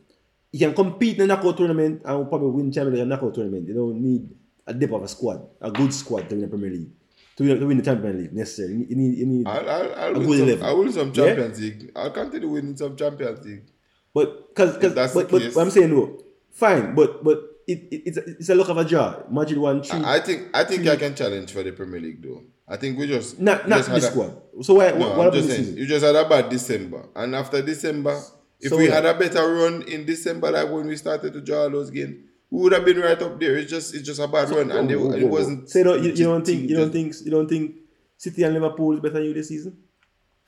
You can compete in a knockout tournament and probably win Champions League and knockout tournament. You don't need a dip of a squad, a good squad to win the Premier League, to win, to win the Champions League necessarily. You need, you need. I'll, I'll, I'll, a win good some, level. I'll win some Yeah? Champions League. I'll continue winning some Champions League. But because that's but, but what I'm saying no, fine, but but it, it it's a, it's a look of a draw. Madrid won three. I, I think I think I can challenge for the Premier League though. I think we just not we not just this a- squad. So why No, what, I'm what happened just this saying, you just had a bad December, and after December, if So we yeah. had a better run in December, like when we started to draw those games, we would have been right up there. It's just, it's just a bad run, and it, Whoa, whoa, it wasn't. So you don't, you, you don't think you don't think you don't think City and Liverpool is better than you this season?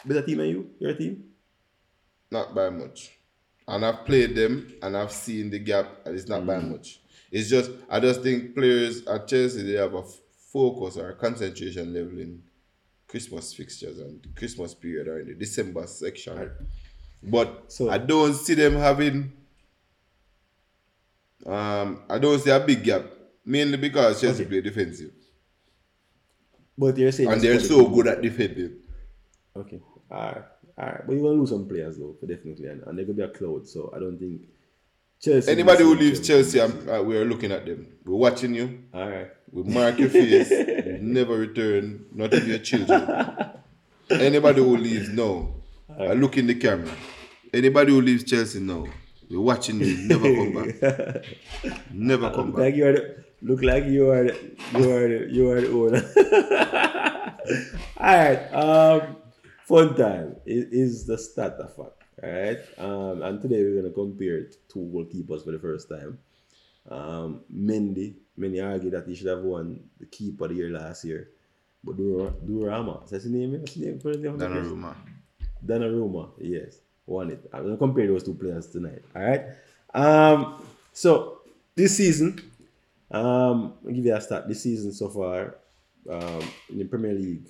Better team than you? Your team? Not by much, and I've played them, and I've seen the gap, and it's not by Mm. much. It's just, I just think players at Chelsea they have a focus or a concentration level in Christmas fixtures and Christmas period or in the December section. But So- I don't see them having. Um, I don't see a big gap, mainly because Chelsea Okay. play defensive. But you're saying and they're so good at defending. Okay. Alright. Alright. But you're gonna lose some players though, definitely, and, and they're gonna be a cloud. So I don't think Chelsea. Anybody who leaves Chelsea, I'm, uh, we're looking at them. We're watching you. Alright. We mark your face. never return. Not even your children. Anybody who leaves, no. I look in the camera. Anybody who leaves Chelsea, no. We're watching you. Never come back. Never come Look back. like you are the, look like you are the, you are the, you are the owner. Alright. Um fun time is, is the stat of fact. Alright. Um and today we're gonna compare two goalkeepers for the first time. Um Mendy, many argue that he should have won the keeper of the year last year. But Dur- Durama, is that his name? His name? His name? Donnarumma. Donnarumma, yes, won it. I'm gonna compare those two players tonight. All right. Um, so this season, um, I'll give you a start. This season so far, um, in the Premier League,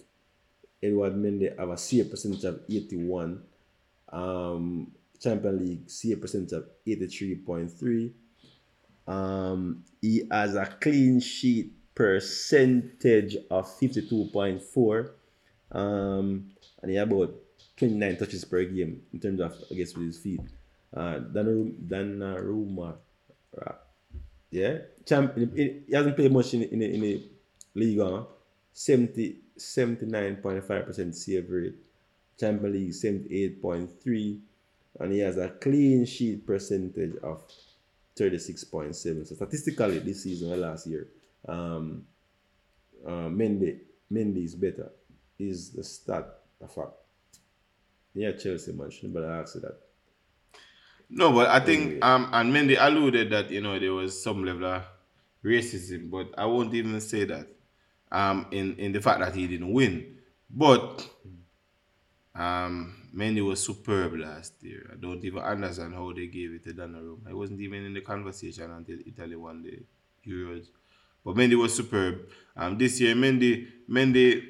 Edward Mendy have a save percentage of 81. Um, Champion League save percentage of 83.3. Um, he has a clean sheet percentage of 52.4. Um, and he about 29 touches per game in terms of, I guess, with his feet. Uh, Donnarumma, yeah, champ. He hasn't played much in in in the league. Huh? 70, 79.5% save rate. Champion League 78.3, and he has a clean sheet percentage of 36.7. So statistically, this season or last year, um, uh, Mendy Mendy is better. Is the stat a fact? Yeah, Chelsea. Shouldn't but ask you that. No, but I think um and Mendy alluded that you know there was some level of racism, but I won't even say that um in in the fact that he didn't win. But um Mendy was superb last year. I don't even understand how they gave it to Donnarumma. I wasn't even in the conversation until Italy won the Euros. But Mendy was superb. Um, this year Mendy Mendy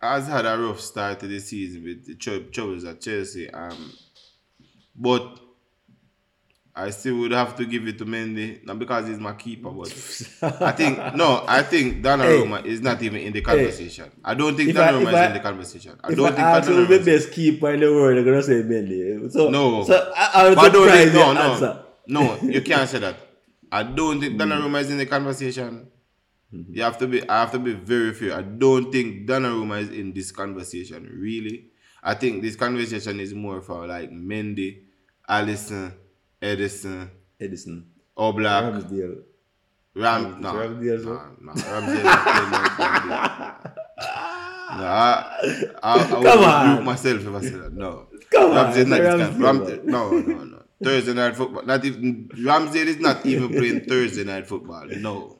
has had a rough start to the season with the troubles at Chelsea. Um, but I still would have to give it to Mendy, not because he's my keeper, but I think no, I think Donnarumma is not even in the conversation. I don't think I- Donnarumma is I- in the conversation. I don't I think ask the Is, best keeper in the world, they're gonna say Mendy. So no, so I, I'm But don't think, your no, answer. no, no, you can't say that. I don't think hmm. Donnarumma is in the conversation. Hmm. You have to be. I have to be very fair. I don't think Donnarumma is in this conversation. Really, I think this conversation is more for like Mendy, Alisson, Ederson, Ederson, Oblak, Ramsdale. Ram. No, Ramsdale no, no. Ramsdale is playing like Ramsdale. No, I, I, I Come would on. rebuke myself if I said that. No. Come Ramsdale is not kind. Ramsdale, Ramsdale, no, no, no. Thursday night football. Not even Ramsdale is not even playing Thursday night football. No.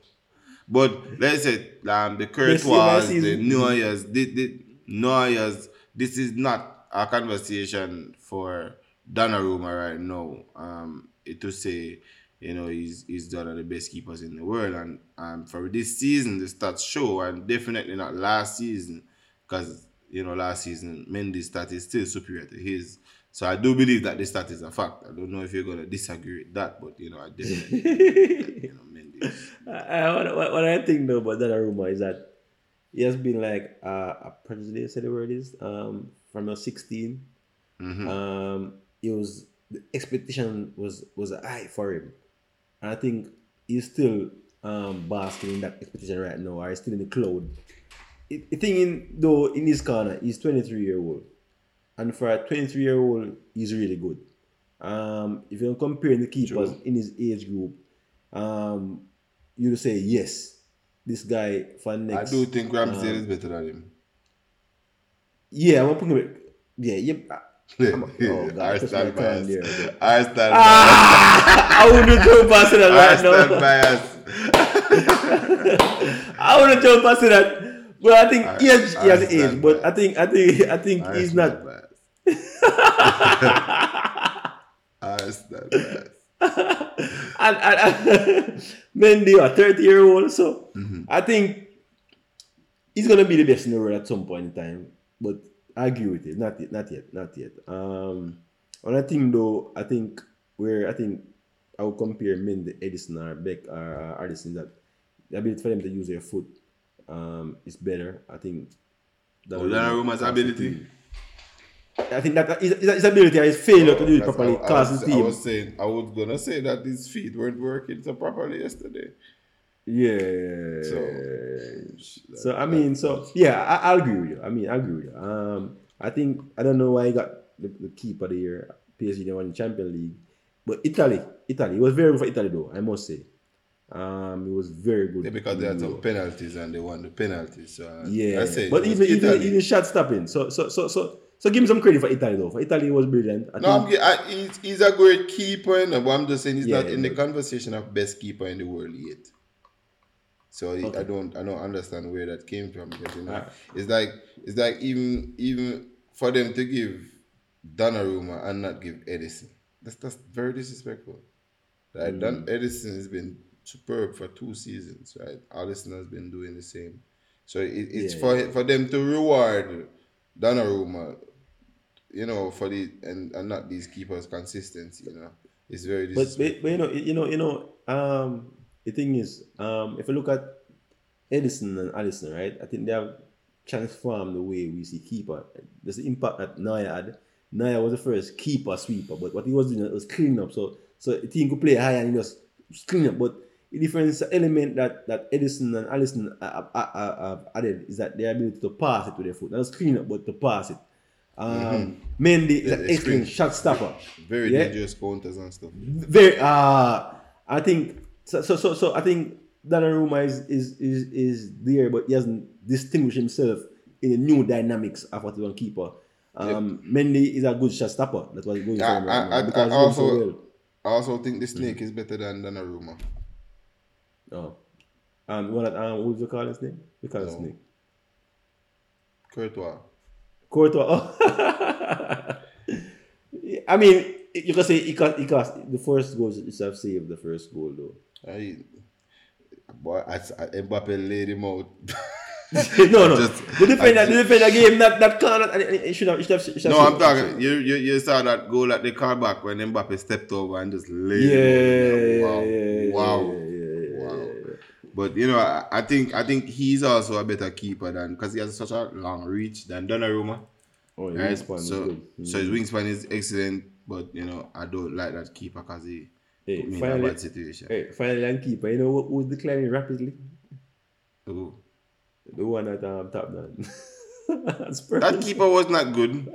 But let's say um, the Courtois, the. Neuers, the, the Neuers, this is not a conversation for Donnarumma right now. Um, it to say, you know, he's he's one of the best keepers in the world, and um, for this season, the stats show, and definitely not last season, because you know last season Mendy's stat is still superior to his. So I do believe that this stat is a fact. I don't know if you're gonna disagree with that, but you know, I definitely that, you know Mendy. I, what, what, I think though about Donnarumma is that he has been like uh, a prejudice, say the word is, um, from a 16. Mhm. Um, it was the expectation was was high for him, and I think he's still um basking in that expectation right now, or he's still in the cloud. It, the thing in though in his corner, he's 23 year old, and for a 23 year old, he's really good. Um, if you're comparing the keepers True. in his age group, um, you'd say yes, this guy for next. I do think Ramsdale um, is better than him. Yeah, I'm gonna put him. Yeah, yeah. Oh, God, I touch stand my crown I I wouldn't jump past that I right stand now. bias. I wouldn't jump past that. But I think I- he has, he has age. But I think I think I think I he's stand not. I stand bias. and, and, and Mendy, a 30 year old, so Mm-hmm. I think he's gonna be the best in the world at some point in time. But Agree with it. Not yet, not yet, not yet. Um on I think though, I think where I think I would compare Mendy, Ederson or Beck or uh, Addison that the ability for them to use their foot um, is better. I think. Oh, Donnarumma's has ability? I think that his, his ability and his failure to do it properly I, was, I was saying, I was gonna say that his feet weren't working so properly yesterday. Yeah. So, So I mean, so yeah, I, I agree with you. I mean, I agree with you. Um, I think I don't know why he got the, the keeper of the year. PSG they won the Champions League, but Italy, Italy, it was very good for Italy though. I must say, um, it was very good. Yeah, because they had some penalties and they won the penalties. So I- Yeah, I say, but it was even even, Italy. even shot stopping. So so so so so give him some credit for Italy though. For Italy, it was brilliant. I No, I'm, think, I, he's, he's a great keeper, you know, but I'm just saying he's Yeah, not in the but- conversation of best keeper in the world yet. So I- I don't I don't understand where that came from because you know Alright. it's like it's like even even for them to give Donnarumma and not give Ederson. That's that's very disrespectful. Right? Mm. Don Ederson has been superb for two seasons, right? Alisson has been doing the same. So it, it's Yeah, for for them to reward Donnarumma, you know, for the and, and not these keepers' consistency, you know. It's very but, disrespectful. but but you know you know you know um the thing is um if you look at Ederson and Alisson right I think they have transformed the way we see keeper. There's the impact that Neuer had. Neuer was the first keeper sweeper, but what he was doing was cleaning up. So so the team could play high and he just clean up. But the difference element that that Ederson and Alisson have, have, have added is that their ability to pass it with their foot. Not just clean up, but to pass it. Um, Mendy is The- an excellent shot stopper. very yeah. dangerous counters and stuff. Very uh I think so so so, so I think Donnarumma is, is is is there but he hasn't distinguished himself in the new dynamics of what he's on keeper. Um Mendy is a good shot stopper. That's what he's going for I- I- I- I does so also- well. I also think the snake is better than Donnarumma. Oh. Um what um what do you call his name? We call No. snake. Courtois. Courtois. Oh. I mean you can say he cost, he cost the first goal is have saved the first goal though. I, boy, I, I, Mbappe laid him out. no, no. Just- the defender, I the defender game that that corner, and it, should have, it should have, it should no, have I'm talking. You, you you saw that goal at the car back when Mbappe stepped over and just laid Yeah, him out. yeah, yeah, Wow. yeah, wow. yeah, Wow. But you know, I, I think I think he's also a better keeper than because he has such a long reach than Donnarumma. Oh, yeah, Right? wingspan so. Mm. so his wingspan is excellent, but you know I don't like that keeper because he Hey, put me in a finally, bad situation. hey, finally, and keeper. You know who- who's declining rapidly? Ooh. The one at um, top. That keeper was not good.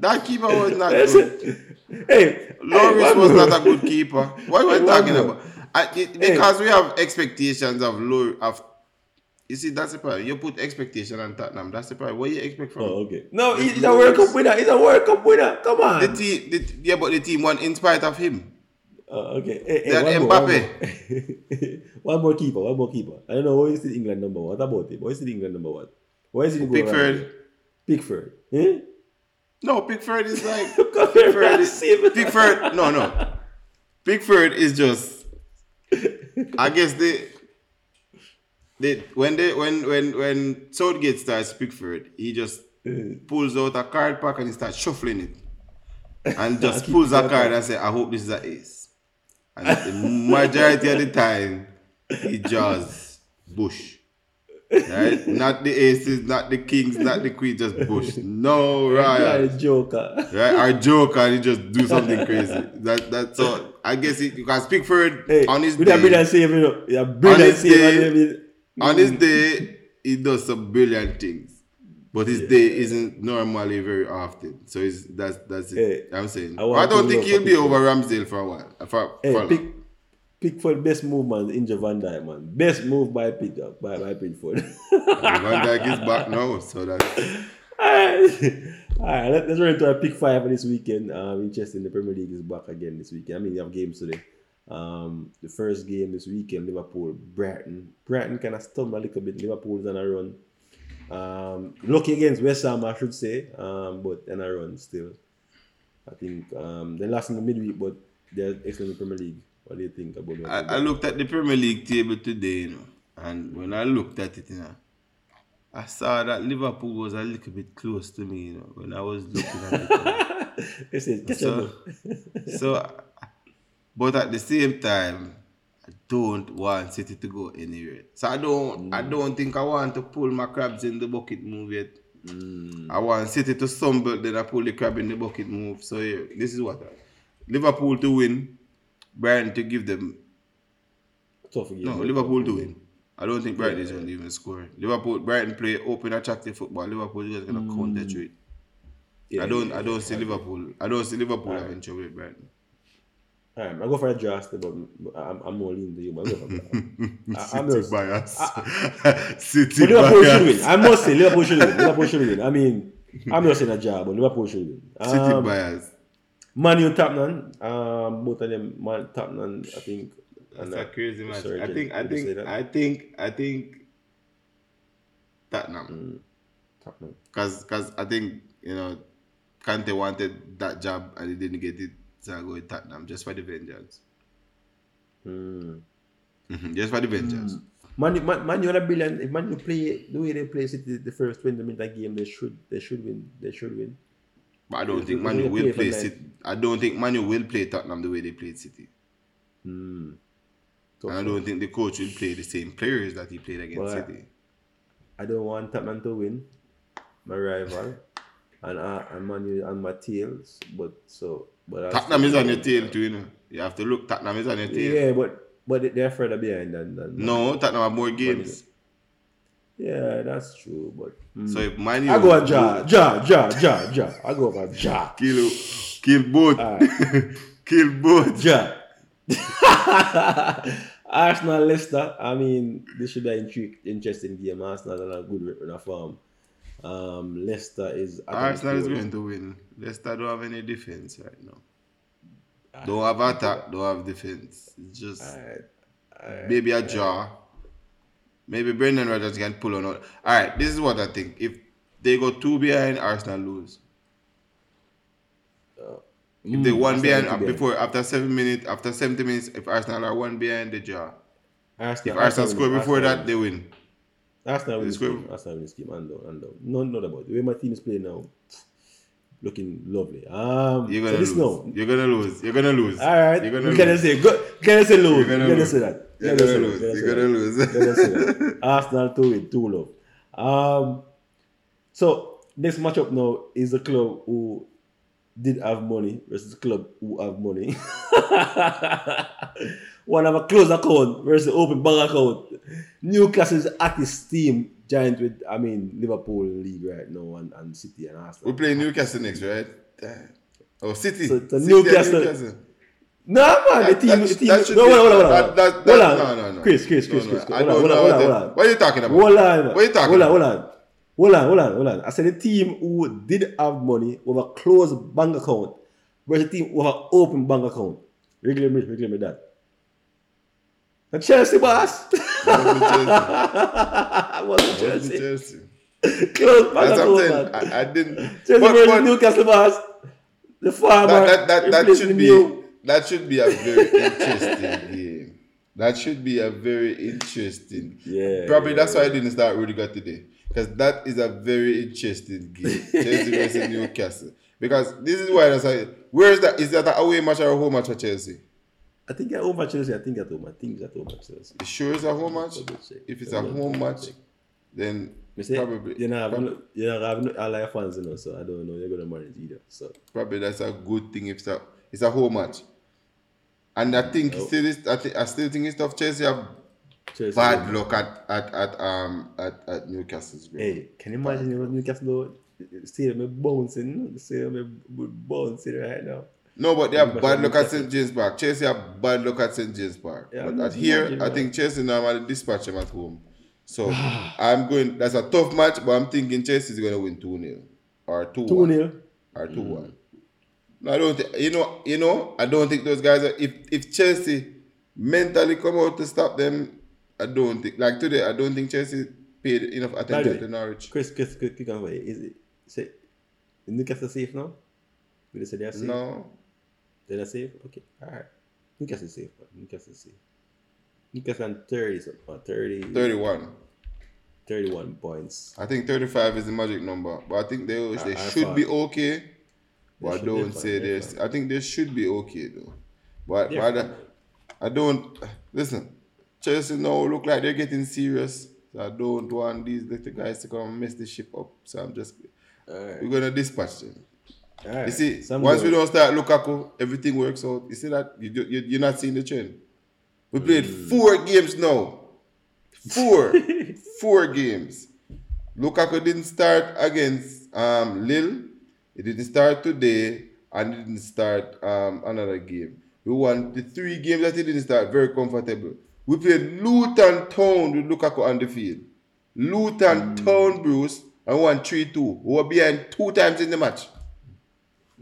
That keeper was not good. hey, Lloris hey, was one not a good keeper. What are Hey, we talking more. about? I, it, because we have expectations of low of you see that's the problem. You put expectation on Tottenham. That's the problem. What you expect from Oh, okay. No, he's a World Cup winner. He's a World Cup winner. Come on. the team? The, yeah, but the team won in spite of him. Uh, okay. Hey, hey, That one more, one Mbappe. more. one more keeper. One more keeper. I don't know why is the England number one. What about it? Why is the England number one? Why is it Pickford. Pickford. Eh? No, Pickford is like Pickford Pickford. Is. Pickford. No, no. Pickford is just. I guess they. They when they when when when Southgate starts Pickford, he just pulls out a card pack and he starts shuffling it, and just pulls a card and say, "I hope this is an ace." And the majority of the time, he just bush. Right? Not the aces, not the kings, not the queens, just bush. No, right? Joker. right? Our joke and he just do something crazy. That that's all. I guess it, you can speak for it Hey, on his a brilliant day. save, you know. Yeah, brilliant his save. day- On his mm. day, he does some brilliant things, but his day isn't normally very often. So it's that's that's it. Hey, I'm saying. I I, don't think he'll be over Ramsdale for a while. For, for Hey, long. pick, Pickford best move, man. Injure Van Dijk, man. Best move by Pick by, by Pickford. Van Dijk is back now, so that's Alright, Alright, let, let's run into our pick five for this weekend. Um, interesting. The Premier League is back again this weekend. I mean, you have games today. Um, the first game this weekend, Liverpool, Brighton. Brighton kind of stumbled a little bit. Liverpool's on a run. Um, lucky against West Ham, I should say. Um, but on I run still. I think um, they lost in the midweek, but they're excellent in the Premier League. What do you think about that? I, I looked at the Premier League table today, you know, and when I looked at it, you know, I saw that Liverpool was a little bit close to me, you know, when I was looking at it. you know. They So- so, but at the same time, don't want City to go anywhere. So I don't I mm. don't think I want to pull my crabs in the bucket move yet. Mm. I want City to stumble, then I pull the crab in the bucket move. So yeah, this is what I, Liverpool to win, Brighton to give them Tough game. no Liverpool to win. I don't think Brighton is going to even score. Liverpool Brighton play open attractive football. Liverpool is going mm. to counter through it. Yeah, I don't yeah, I don't yeah. see Liverpool. I don't see Liverpool having trouble with Brighton. Alright, I go for a draw still, but I'm, I'm more leaning to you. But I go for I, I'm City just, bias. City but Liverpool should bias. win. I must say Liverpool should win. Liverpool should win. I mean, I'm not saying a draw, but Liverpool should win. City Um, bias. Man U Tottenham, um, both of them, Man Tottenham, I think. That's and, a uh, crazy match. sorry, I think I did you say think? I think I think Tottenham. Mm. Tottenham. Cause, cause I think you know, Conte wanted that job and he didn't get it, so I go with Tottenham just for the vengeance. Mm. Mhm, Just for the vengeance. Man, U- man, Man U are brilliant. If Man U play the way they play City the first 20 minutes of game, they should they should win. They should win. But I don't They- think they- Manu will play play City. I don't think Manu will play Tottenham the way they played City. Mm. And I don't think the coach will play the same players that he played against Well, City. I don't want Tottenham to win, my rival, and I, and Man on my tails. But so, but Tottenham is on your tail too, you know. You have to look, Tottenham is on your tail. Yeah, but but they're further behind than, than No, Tottenham have more games. Yeah, that's true, but mm. So if Man I go on Ja, Ja, Ja, Ja, Ja. I go on Ja. Kill kill both. Right. kill both. Ja. Arsenal Leicester, I mean, this should be an interesting game. Arsenal are a good run of form. Um, Leicester is. Arsenal is going to win. Leicester don't have any defense right now. Don't have attack, don't have defense. It's just Alright, maybe a draw. Maybe Brendan Rodgers can pull on. All right, this is what I think. If they go two behind, Arsenal lose. If they Mm, one behind uh, behind. before after seven minutes, after seventy minutes, if Arsenal are one behind, they draw. Arsenal, If Arsenal score before Arsenal that, they win. Arsenal win this game. Arsenal win this game. And down, and down. No, no doubt about it. The way my team is playing now, looking lovely. Um, You're gonna this lose. now. You're gonna lose. You're gonna lose. All right, You're gonna gonna lose. say. You gonna say lose. You're gonna You gonna say that. You You're gonna gonna lose. You're gonna gonna lose. that. Gonna say. Arsenal to win, two love. Um, so next matchup now is the club who did have money versus the club who have money. One have a closed account versus open bank account. Newcastle is at his team giant with I mean Liverpool league right now and, and City and We play Newcastle next, right? Oh, City. So a City and Newcastle- No man, the team, that- the team. that no, hold on, hold on, hold on. that- that- hold on. no, no, no. Chris, Chris, Chris, No, Chris. no, Hold on, hold on, hold on, what hold on. What are you talking about? Hold on. What are you talking hold on, about? Hold on, hold on, hold on, hold on. I said the team who did have money with a closed bank account versus the team with an open bank account. Regular me, regular me that. And Chelsea boss. Wasn't Wasn't Chelsea. Chelsea. Chelsea. Closed bank That's saying. man. I, I didn't. Chelsea but- versus but Newcastle boss. The farmer. that, that, that, that should be new. that should be a very interesting game. That should be a very interesting. Yeah, Probably yeah, that's why I didn't start Rudiger today. Because that is a very interesting game. Chelsea versus Newcastle. Because this is why I say, where is that? Is that an away match or a home match for Chelsea? I think at home at Chelsea. I think at home. I think it's at home at Chelsea. You sure it's a home match? If it's a home match, then say, probably you know, have prob- no, you know, have no Alliance fans, you know, so I don't know you're gonna manage either. So probably that's a good thing if it's a, it's a home match. And I think Oh. still is, I, thi- I still think it's tough. Chelsea have Chelsea. bad luck at at, at um at, at Newcastle's bro. Hey, can you imagine know, Newcastle stadium is bouncing, the stadium is bouncing right now. No, but they have bad luck at St James Park. Chelsea have bad luck at St James Park. Yeah, but at here, I think Chelsea normally dispatch them at home. So I'm going. That's a tough match, but I'm thinking Chelsea is going to win two 0 or two 2 one 0. or two one. No, I don't think you know. You know, I don't think those guys. Are, if if Chelsea mentally come out to stop them, I don't think. Like today, I don't think Chelsea paid enough attention way, to Norwich. Chris, Chris, Chris, quick on way. Is it, say, is Newcastle safe now? Will they say they're safe? No, They're not safe? Okay, alright. Newcastle safe, man. Newcastle safe. Newcastle on 30, so, uh, 30, thirty-one. 31 points. I think 35 is the magic number, but I think they they I- I should be okay. But I don't say this. I think they should be okay though. But, They're but I, fine. I don't listen. Chelsea now look like they're getting serious. So I don't want these little guys to come and mess the ship up. So I'm just we're gonna dispatch them. Alright. You see, once we don't start Lukaku, everything works out. You see that? You, you, you're not seeing the trend. We played Mm. four games now. Four. four games. Lukaku didn't start against um, Lille. He didn't start today. And didn't start um, another game. We won the three games that he didn't start very comfortable. We played Luton Town with Lukaku on the field. Luton Mm. Town, Bruce, and won 3 2. We were behind two times in the match.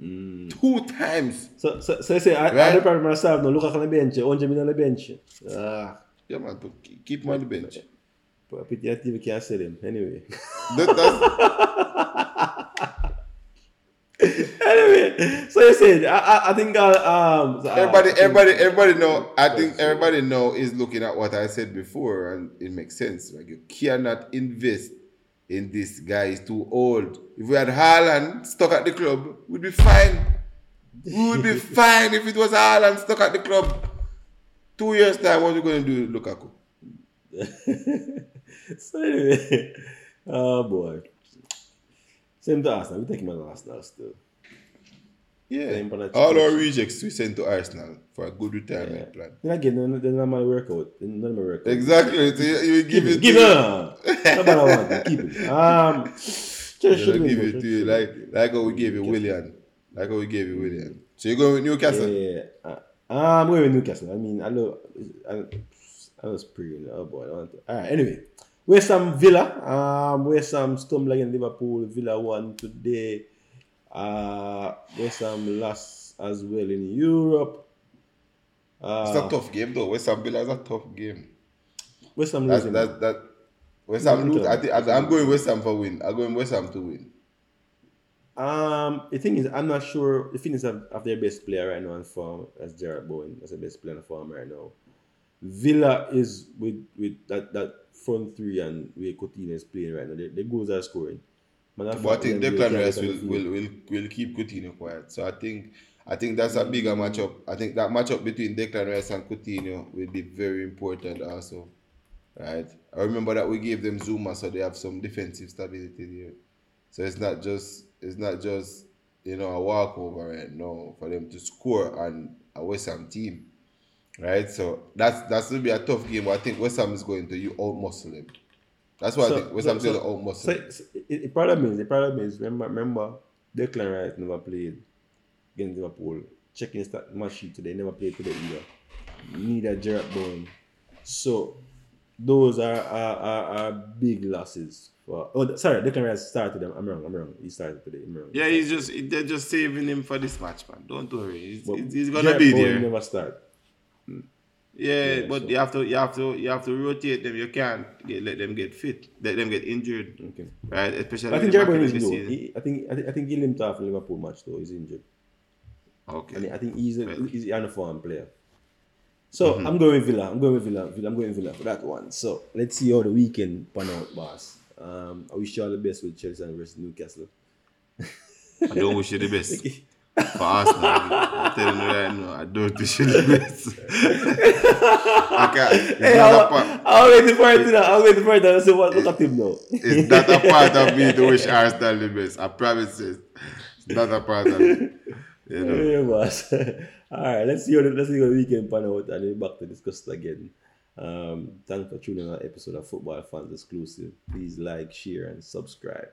Mm. Two times. So, so, so you say, I, I Right. the problem myself, no, look at the bench, 100 million on the bench. Ah, Yeah, man, but keep- keep him on the bench. but pity that TV can't sell him. Anyway. That, that's, anyway, so you said, I, I, I think, uh, um, so, uh, everybody, everybody, everybody know. I think everybody know is looking at what I said before, and it makes sense. Like you cannot invest in this guy is too old. If we had Haaland stuck at the club, we'd be fine. We would be fine if it was Haaland stuck at the club. Two years time, what are we going to do, Lukaku? so anyway, oh boy. Same to Arsenal, we take him at Arsenal still. Yeah. Same for that All our rejects we send to Arsenal for a good retirement Yeah. plan. Then again, they they normally work out. They normally work out. Exactly. So you, you give it. Give it. Nobody want it. Keep it. Um, just give it to you like like how we gave you Willian. Like how we gave you Willian. So you going with Newcastle? Yeah, uh, I'm going with Newcastle. I mean, I love, I, I was pretty. Oh boy, I want to. All right. Anyway, West Ham Villa. Um, West Ham stumbled against Liverpool. Villa won today. Uh, West Ham lost as well in Europe. It's Uh, a tough game though. West Ham Villa is a tough game. West Ham losing. that that West Ham lose. I think I'm going West Ham for win. I'm going West Ham to win. Um, the thing is, I'm not sure. The Phoenix have, have their best player right now in form as Jarrod Bowen. That's the best player in form right now. Villa is with with that, that front three and where Coutinho is playing right now. The, the goals are scoring. I But I think Declan Rice will, will will will keep Coutinho quiet. So I think I think that's a bigger matchup. I think that matchup between Declan Rice and Coutinho will be very important also. Right? I remember that we gave them Zouma so they have some defensive stability there. So it's not just it's not just you know a walkover right now for them to score on a West Ham team. Right? So that's that's gonna be a tough game, but I think West Ham is going to you out muscle them. That's why I So- think West so- Ham's going so- to out muscle So, so it, the problem is the problem is remember remember Declan Rice never played against Liverpool. Checking stat match sheet today, never played today either. Neither Jarrod Bowen. So those are are, are, are big losses for oh sorry, Declan Rice started them. I'm wrong, I'm wrong. He started today. I'm wrong. Yeah, he's just they're just saving him for this match, man. Don't worry, he's, he's, he's gonna Jared be Bowen there. never start. Yeah, Yeah, but so- you have to you have to you have to rotate them. You can't get, let them get fit, let them get injured, Okay. right? Especially I think at the Jared back Bowen end is of the though. season. He, I think I think I think he limped off Liverpool match though. He's injured. Okay. And I think he's a, Well. he's an form player. So I'm going with Villa. I'm going with Villa. Villa. I'm going with Villa for that one. So let's see how the weekend pan out, boss. Um, I wish you all the best with Chelsea and versus Newcastle. I don't wish you the best for Arsenal. I'm telling you right now, I don't you the best. I can't. Hey, I'll, part, I'll wait for it. now. I'll wait for it. now. So what? Look at him now. it's not a part of me to wish Arsenal the best. I promise you. It's not a part of me. You know. Yeah, boss. All right, let's see how the, let's see how the weekend pan out, and then back to discuss it again. Um, thanks for tuning in on episode of Football Fans Exclusive. Please like, share, and subscribe.